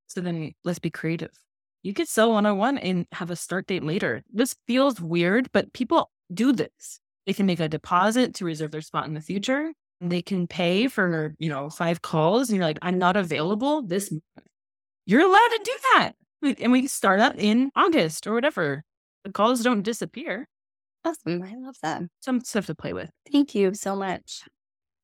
A: So then let's be creative. You could sell one on one and have a start date later. This feels weird, but people do this. They can make a deposit to reserve their spot in the future. They can pay for, you know, five calls and you're like, I'm not available this month. You're allowed to do that. And we start up in August or whatever. The calls don't disappear.
B: Awesome. I love that.
A: Some stuff to play with.
B: Thank you so much.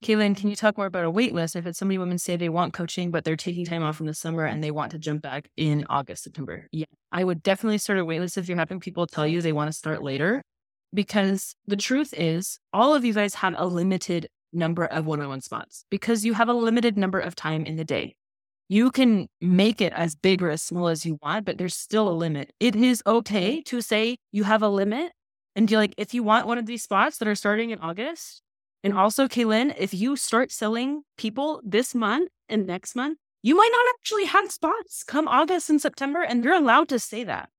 A: Kaylin, can you talk more about a wait list? I've had so many women say they want coaching, but they're taking time off in the summer and they want to jump back in August, September. Yeah, I would definitely start a wait list if you're having people tell you they want to start later, because the truth is, all of you guys have a limited number of one on one spots because you have a limited number of time in the day. You can make it as big or as small as you want, but there's still a limit. It is okay to say you have a limit and be like, if you want one of these spots that are starting in August, and also, Kaylin, if you start selling people this month and next month, you might not actually have spots come August and September, and you're allowed to say that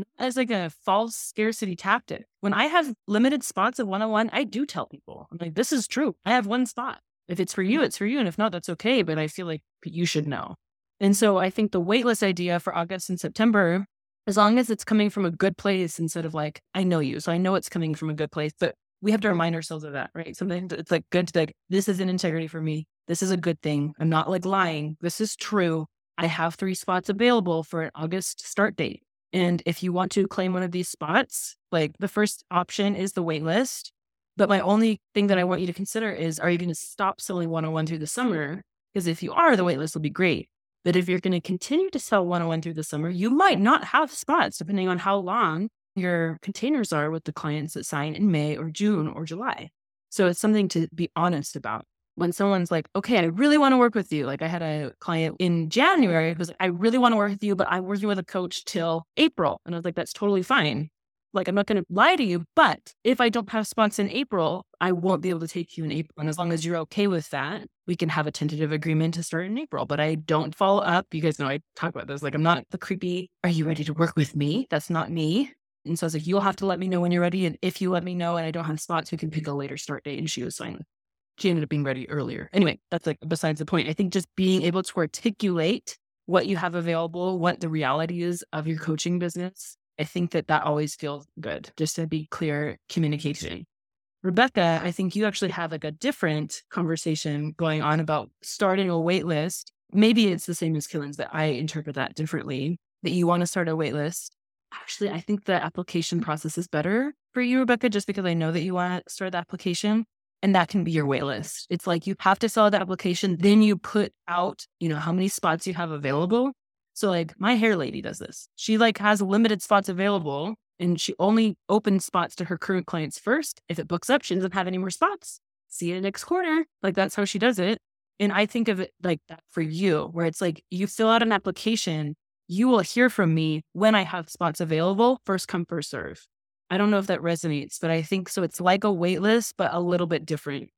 A: not as like a false scarcity tactic. When I have limited spots of one on one, I do tell people, I'm like, this is true. I have one spot. If it's for you, mm-hmm. it's for you. And if not, that's okay. But I feel like you should know. And so I think the waitlist idea for August and September, as long as it's coming from a good place instead of like, I know you. So I know it's coming from a good place, but we have to remind ourselves of that, right? Sometimes it's like good to like, this is an integrity for me. This is a good thing. I'm not like lying. This is true. I have three spots available for an August start date. And if you want to claim one of these spots, like the first option is the wait list. But my only thing that I want you to consider is are you going to stop selling one on one through the summer? Because if you are, the wait list will be great. But if you're going to continue to sell one on one through the summer, you might not have spots depending on how long your containers are with the clients that sign in May or June or July. So it's something to be honest about. When someone's like, okay, I really want to work with you. Like I had a client in January who was like, I really want to work with you, but I'm working with a coach till April. And I was like, that's totally fine. Like, I'm not going to lie to you, but if I don't have spots in April, I won't be able to take you in April. And as long as you're okay with that, we can have a tentative agreement to start in April. But I don't follow up. You guys know I talk about this. Like, I'm not the creepy, are you ready to work with me? That's not me. And so I was like, you'll have to let me know when you're ready. And if you let me know and I don't have spots, we can pick a later start date. And she was fine. She ended up being ready earlier. Anyway, that's like besides the point. I think just being able to articulate what you have available, what the reality is of your coaching business, I think that that always feels good, just to be clear communication. Rebecca, I think you actually have like a different conversation going on about starting a wait list. Maybe it's the same as Kaylin's, that I interpret that differently, that you want to start a wait list Actually, I think the application process is better for you, Rebecca, just because I know that you want to start the application and that can be your wait list. It's like you have to sell the application, then you put out, you know, how many spots you have available. So like my hair lady does this. She like has limited spots available and she only opens spots to her current clients first. If it books up, she doesn't have any more spots. See you next quarter. Like that's how she does it. And I think of it like that for you, where it's like you fill out an application you will hear from me when I have spots available, first come, first serve. I don't know if that resonates, but I think so. It's like a wait list, but a little bit different.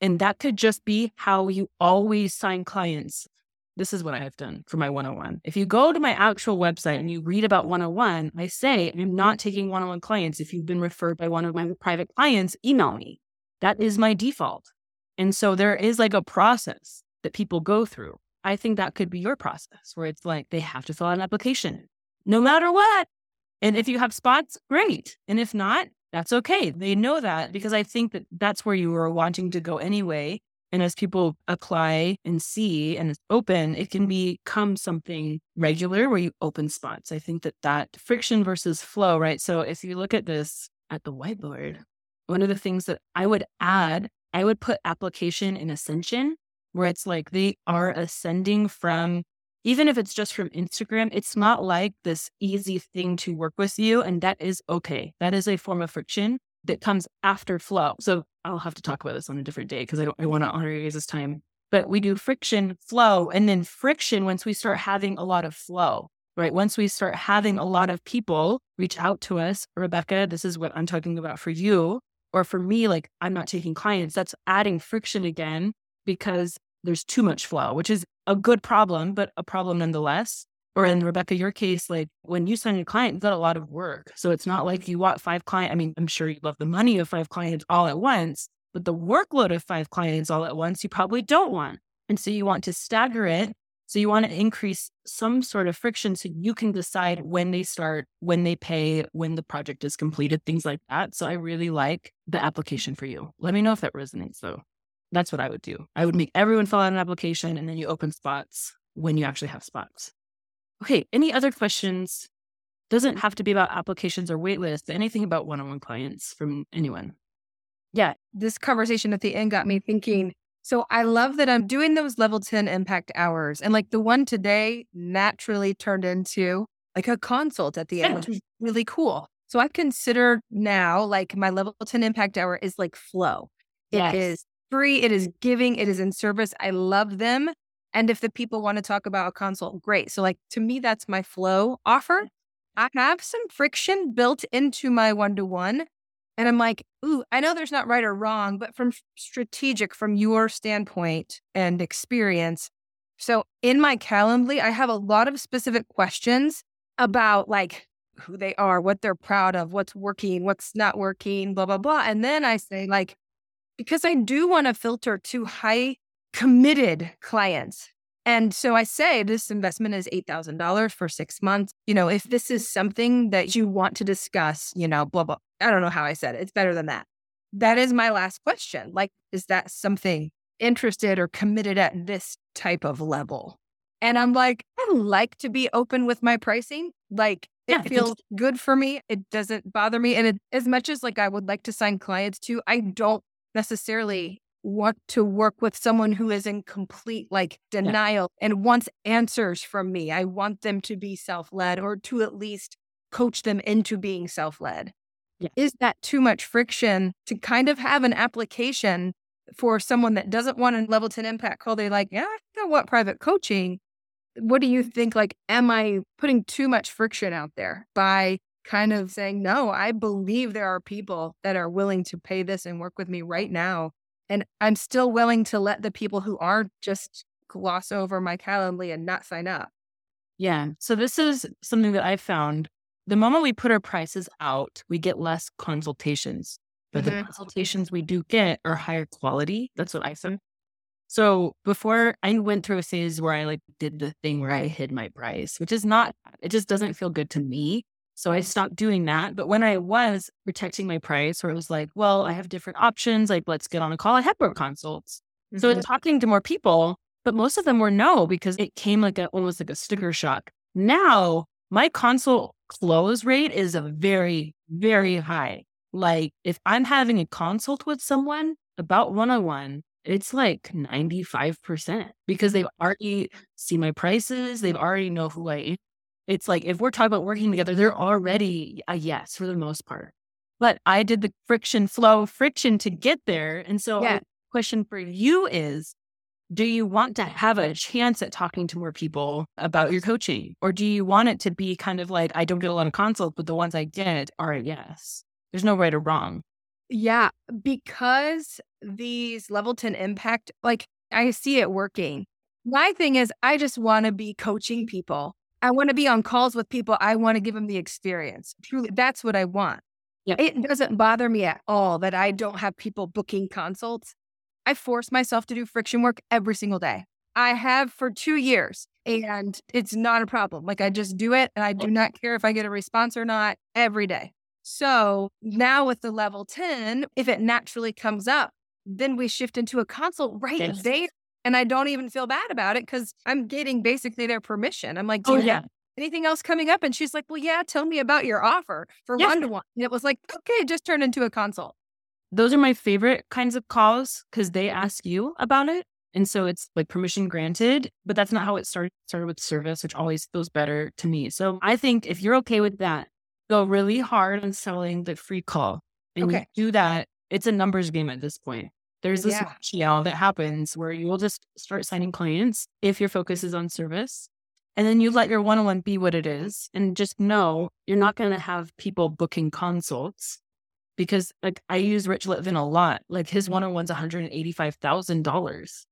A: And that could just be how you always sign clients. This is what I have done for my 101. If you go to my actual website and you read about 101, I say, I'm not taking 101 clients. If you've been referred by one of my private clients, email me. That is my default. And so there is like a process that people go through. I think that could be your process where it's like they have to fill out an application no matter what. And if you have spots, great. And if not, that's okay. They know that because I think that that's where you were wanting to go anyway. And as people apply and see and it's open, it can become something regular where you open spots. I think that that friction versus flow, right? So if you look at this at the whiteboard, one of the things that I would add, I would put application in ascension where it's like they are ascending from, even if it's just from Instagram, it's not like this easy thing to work with you. And that is okay. That is a form of friction that comes after flow. So I'll have to talk about this on a different day because I don't I want to honor you guys' time. But we do friction, flow, and then friction once we start having a lot of flow, right? Once we start having a lot of people reach out to us, Rebecca, this is what I'm talking about for you. Or for me, like I'm not taking clients, that's adding friction again because there's too much flow, which is a good problem, but a problem nonetheless. Or in Rebecca, your case, like when you sign a client, you've got a lot of work. So it's not like you want five clients. I mean, I'm sure you love the money of five clients all at once, but the workload of five clients all at once, you probably don't want. And so you want to stagger it. So you want to increase some sort of friction so you can decide when they start, when they pay, when the project is completed, things like that. So I really like the application for you. Let me know if that resonates though. That's what I would do. I would make everyone fill out an application and then you open spots when you actually have spots. Okay, any other questions? Doesn't have to be about applications or waitlists, anything about one on one clients from anyone.
C: Yeah, this conversation at the end got me thinking. So I love that I'm doing those level 10 impact hours. And like the one today naturally turned into like a consult at the end, which was really cool. So I consider now like my level 10 impact hour is like flow. It yes. is free, it is giving, it is in service. I love them. And if the people want to talk about a consult, great. So, like, to me, that's my flow offer. I have some friction built into my one to one. And I'm like, ooh, I know there's not right or wrong, but from strategic, from your standpoint and experience. So, in my Calendly, I have a lot of specific questions about like who they are, what they're proud of, what's working, what's not working, blah, blah, blah. And then I say, like, because I do want to filter to high committed clients. And so I say this investment is $8,000 for six months. You know, if this is something that you want to discuss, you know, blah, blah. I don't know how I said it. It's better than that. That is my last question. Like, is that something interested or committed at this type of level? And I'm like, I like to be open with my pricing. Like, it yeah, feels good for me. It doesn't bother me. And it, as much as like I would like to sign clients to, I don't necessarily want to work with someone who is in complete like denial yeah. and wants answers from me. I want them to be self led or to at least coach them into being self led. Yeah. Is that too much friction to kind of have an application for someone that doesn't want a level 10 impact call? They're like, yeah, I I want private coaching. What do you think? Like, am I putting too much friction out there by kind of saying, no, I believe there are people that are willing to pay this and work with me right now. And I'm still willing to let the people who aren't just gloss over my Calendly and not sign up.
A: Yeah. So this is something that I found. The moment we put our prices out, we get less consultations. But mm-hmm. the consultations we do get are higher quality. That's what I found. So before I went through a phase where I like did the thing where I hid my price, which is not, it just doesn't feel good to me. So I stopped doing that. But when I was protecting my price, where it was like, well, I have different options, like let's get on a call, I had more consults. Mm-hmm. So talking to more people, but most of them were no because it came like a almost like a sticker shock. Now my consult close rate is a very, very high. Like if I'm having a consult with someone about one on one, it's like 95% because they've already seen my prices. They've already know who I am. It's like if we're talking about working together, they're already a yes for the most part. But I did the friction flow friction to get there. And so yeah. question for you is do you want to have a chance at talking to more people about your coaching? Or do you want it to be kind of like, I don't get a lot of consults, but the ones I get are a yes? There's no right or wrong.
C: Yeah, because these level 10 impact, like I see it working. My thing is, I just want to be coaching people I want to be on calls with people. I want to give them the experience. Truly, that's what I want. Yeah. It doesn't bother me at all that I don't have people booking consults. I force myself to do friction work every single day. I have for two years and it's not a problem. Like I just do it and I do not care if I get a response or not every day. So now with the level 10, if it naturally comes up, then we shift into a consult right yes. there and I don't even feel bad about it because I'm getting basically their permission. I'm like, do oh, you yeah. have anything else coming up? And she's like, well, yeah, tell me about your offer for one to one. And it was like, okay, just turn into a consult.
A: Those are my favorite kinds of calls because they ask you about it. And so it's like permission granted, but that's not how it started. It started with service, which always feels better to me. So I think if you're okay with that, go really hard on selling the free call and okay. do that. It's a numbers game at this point. There's this yeah. that happens where you will just start signing clients if your focus is on service. And then you let your one on one be what it is and just know you're not going to have people booking consults because like I use Rich Litvin a lot. Like his mm. one on one's $185,000.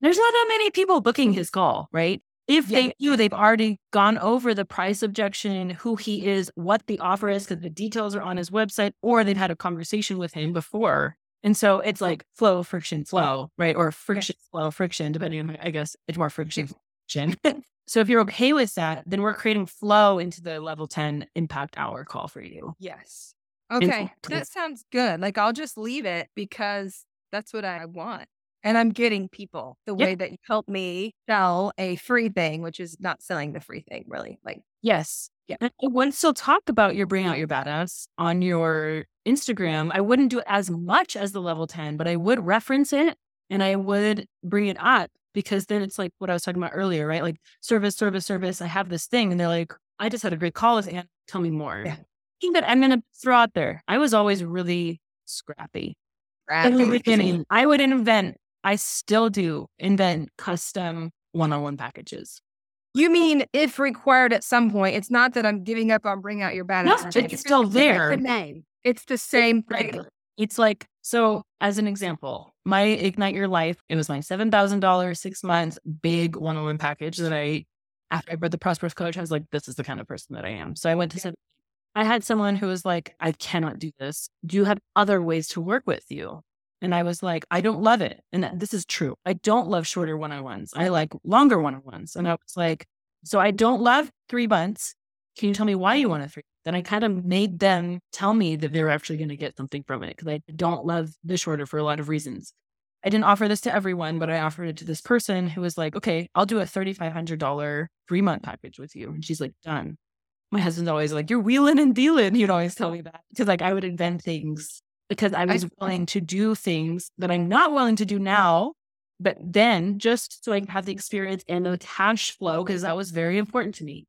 A: There's not that many people booking his call, right? If yeah. they do, they've already gone over the price objection, who he is, what the offer is, because the details are on his website, or they've had a conversation with him before and so it's like flow, friction, flow, right? Or friction, okay. flow, friction, depending on, I guess it's more friction, friction. (laughs) so if you're okay with that, then we're creating flow into the level 10 impact hour call for you.
C: Yes. Okay. (laughs) that sounds good. Like I'll just leave it because that's what I want. And I'm getting people the way that you help me sell a free thing, which is not selling the free thing, really. Like,
A: yes. Yeah. And I would still talk about your bring out your badass on your Instagram. I wouldn't do it as much as the level 10, but I would reference it and I would bring it up because then it's like what I was talking about earlier, right? Like service, service, service. I have this thing. And they're like, I just had a great call with Anne. Tell me more. Yeah. Thing that I'm going to throw out there. I was always really scrappy. scrappy. In the beginning, I would invent, I still do invent custom one on one packages.
C: You mean if required at some point? It's not that I'm giving up on bring out your bad.
A: No, it's still there.
C: It's The name. It's the same thing.
A: It's like so. As an example, my Ignite Your Life. It was my seven thousand dollars, six months, big one-on-one package that I. After I read the Prosperous Coach, I was like, "This is the kind of person that I am." So I went to. Yeah. I had someone who was like, "I cannot do this. Do you have other ways to work with you?" And I was like, I don't love it. And this is true. I don't love shorter one on ones. I like longer one on ones. And I was like, so I don't love three months. Can you tell me why you want a three? Then I kind of made them tell me that they're actually going to get something from it because I don't love the shorter for a lot of reasons. I didn't offer this to everyone, but I offered it to this person who was like, okay, I'll do a $3,500 three month package with you. And she's like, done. My husband's always like, you're wheeling and dealing. He'd always tell me that because like I would invent things because I was willing to do things that I'm not willing to do now. But then just so I can have the experience and the cash flow, because that was very important to me.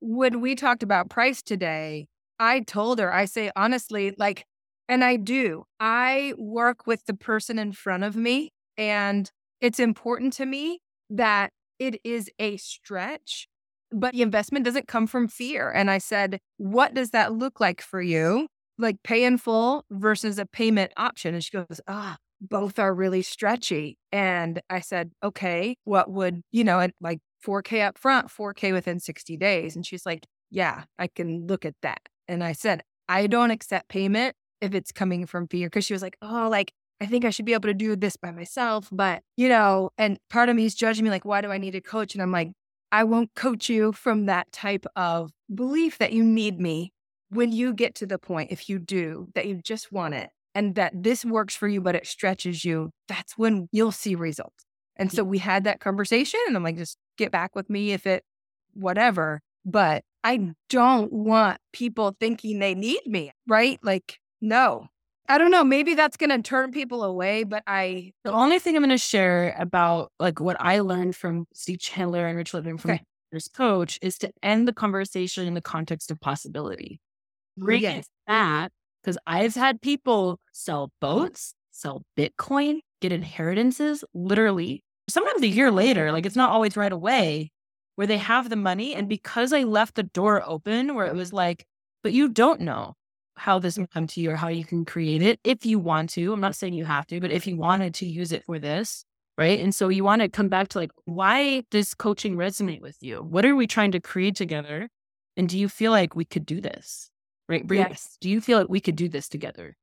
C: When we talked about price today, I told her, I say honestly, like, and I do, I work with the person in front of me. And it's important to me that it is a stretch, but the investment doesn't come from fear. And I said, What does that look like for you? Like pay in full versus a payment option. And she goes, Ah, both are really stretchy. And I said, Okay, what would, you know, like 4K up front, 4K within 60 days? And she's like, Yeah, I can look at that. And I said, I don't accept payment if it's coming from fear. Cause she was like, Oh, like I think I should be able to do this by myself. But, you know, and part of me is judging me like, why do I need a coach? And I'm like, I won't coach you from that type of belief that you need me when you get to the point, if you do, that you just want it and that this works for you, but it stretches you, that's when you'll see results. And so we had that conversation and I'm like, just get back with me if it, whatever. But I don't want people thinking they need me, right? Like, no, I don't know. Maybe that's going to turn people away, but I.
A: The only thing I'm going to share about like what I learned from Steve Chandler and Rich Litvin from okay. his coach is to end the conversation in the context of possibility. Bring yes. because I've had people sell boats, sell Bitcoin, get inheritances literally sometimes a year later. Like it's not always right away where they have the money. And because I left the door open where it was like, but you don't know how this will come to you or how you can create it if you want to. I'm not saying you have to, but if you wanted to use it for this, right? And so you want to come back to like, why does coaching resonate with you? What are we trying to create together? And do you feel like we could do this? Right? yes. Do you feel like we could do this together?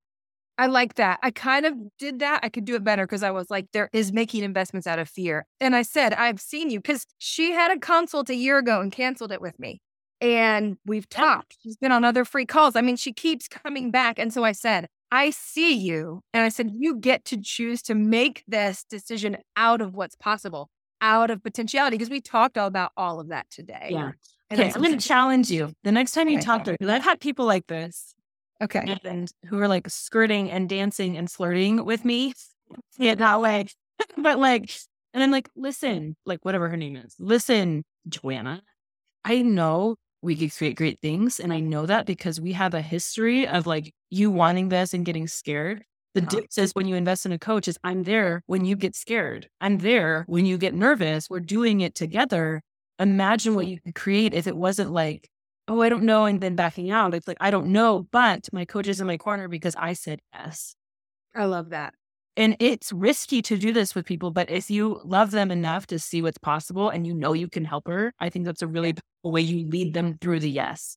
C: I like that. I kind of did that. I could do it better because I was like, there is making investments out of fear. And I said, I've seen you because she had a consult a year ago and canceled it with me and we've talked. She's been on other free calls. I mean, she keeps coming back. And so I said, I see you. And I said, you get to choose to make this decision out of what's possible, out of potentiality, because we talked all about all of that today.
A: Yeah. Okay, I'm going to challenge you. The next time you okay. talk to her, because I've had people like this.
C: Okay.
A: And who are like skirting and dancing and flirting with me. See it that way. but like, and I'm like, listen, like whatever her name is, listen, Joanna, I know we could create great things. And I know that because we have a history of like you wanting this and getting scared. The uh-huh. difference is when you invest in a coach is I'm there when you get scared. I'm there when you get nervous. We're doing it together. Imagine what you could create if it wasn't like, oh, I don't know, and then backing out. It's like, I don't know, but my coach is in my corner because I said yes.
C: I love that.
A: And it's risky to do this with people, but if you love them enough to see what's possible and you know you can help her, I think that's a really powerful way you lead them through the yes.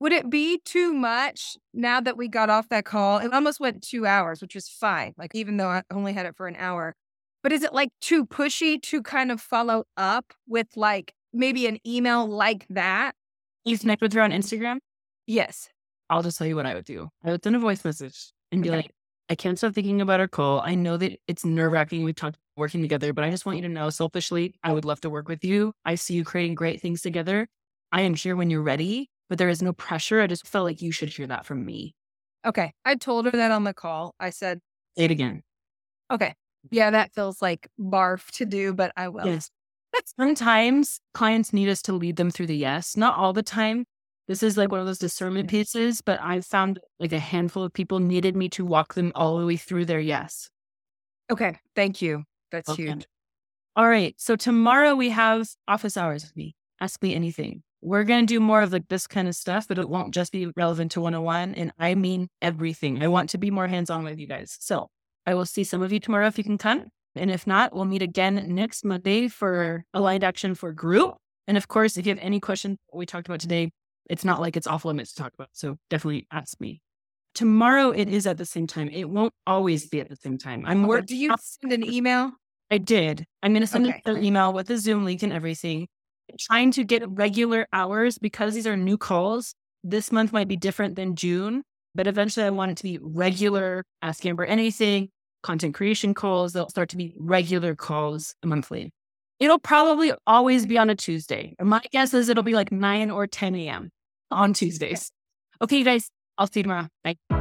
C: Would it be too much now that we got off that call? It almost went two hours, which was fine. Like, even though I only had it for an hour. But is it like too pushy to kind of follow up with like maybe an email like that?
A: You connect with her on Instagram?
C: Yes.
A: I'll just tell you what I would do. I would send a voice message and be okay. like, I can't stop thinking about our call. I know that it's nerve wracking. We've talked working together, but I just want you to know selfishly, I would love to work with you. I see you creating great things together. I am here when you're ready, but there is no pressure. I just felt like you should hear that from me.
C: Okay. I told her that on the call. I said,
A: Say it again.
C: Okay. Yeah, that feels like barf to do, but I will.
A: Yes. Sometimes clients need us to lead them through the yes, not all the time, this is like one of those discernment pieces, but I found like a handful of people needed me to walk them all the way through their yes.
C: Okay. Thank you. That's okay. huge.
A: All right. So tomorrow we have office hours with me. Ask me anything. We're going to do more of like this kind of stuff, but it won't just be relevant to 101. And I mean everything. I want to be more hands on with you guys. So I will see some of you tomorrow if you can come. And if not, we'll meet again next Monday for aligned action for group. And of course, if you have any questions we talked about today, it's not like it's off limits to talk about. So definitely ask me. Tomorrow it is at the same time. It won't always be at the same time. I'm
C: okay, working. Do you send an email?
A: I did. I'm going to send okay. an email with the Zoom link and everything. trying to get regular hours because these are new calls. This month might be different than June, but eventually I want it to be regular Ask Amber anything, content creation calls. They'll start to be regular calls monthly. It'll probably always be on a Tuesday. My guess is it'll be like 9 or 10 a.m on Tuesdays. Okay, you guys, I'll see you tomorrow. Bye.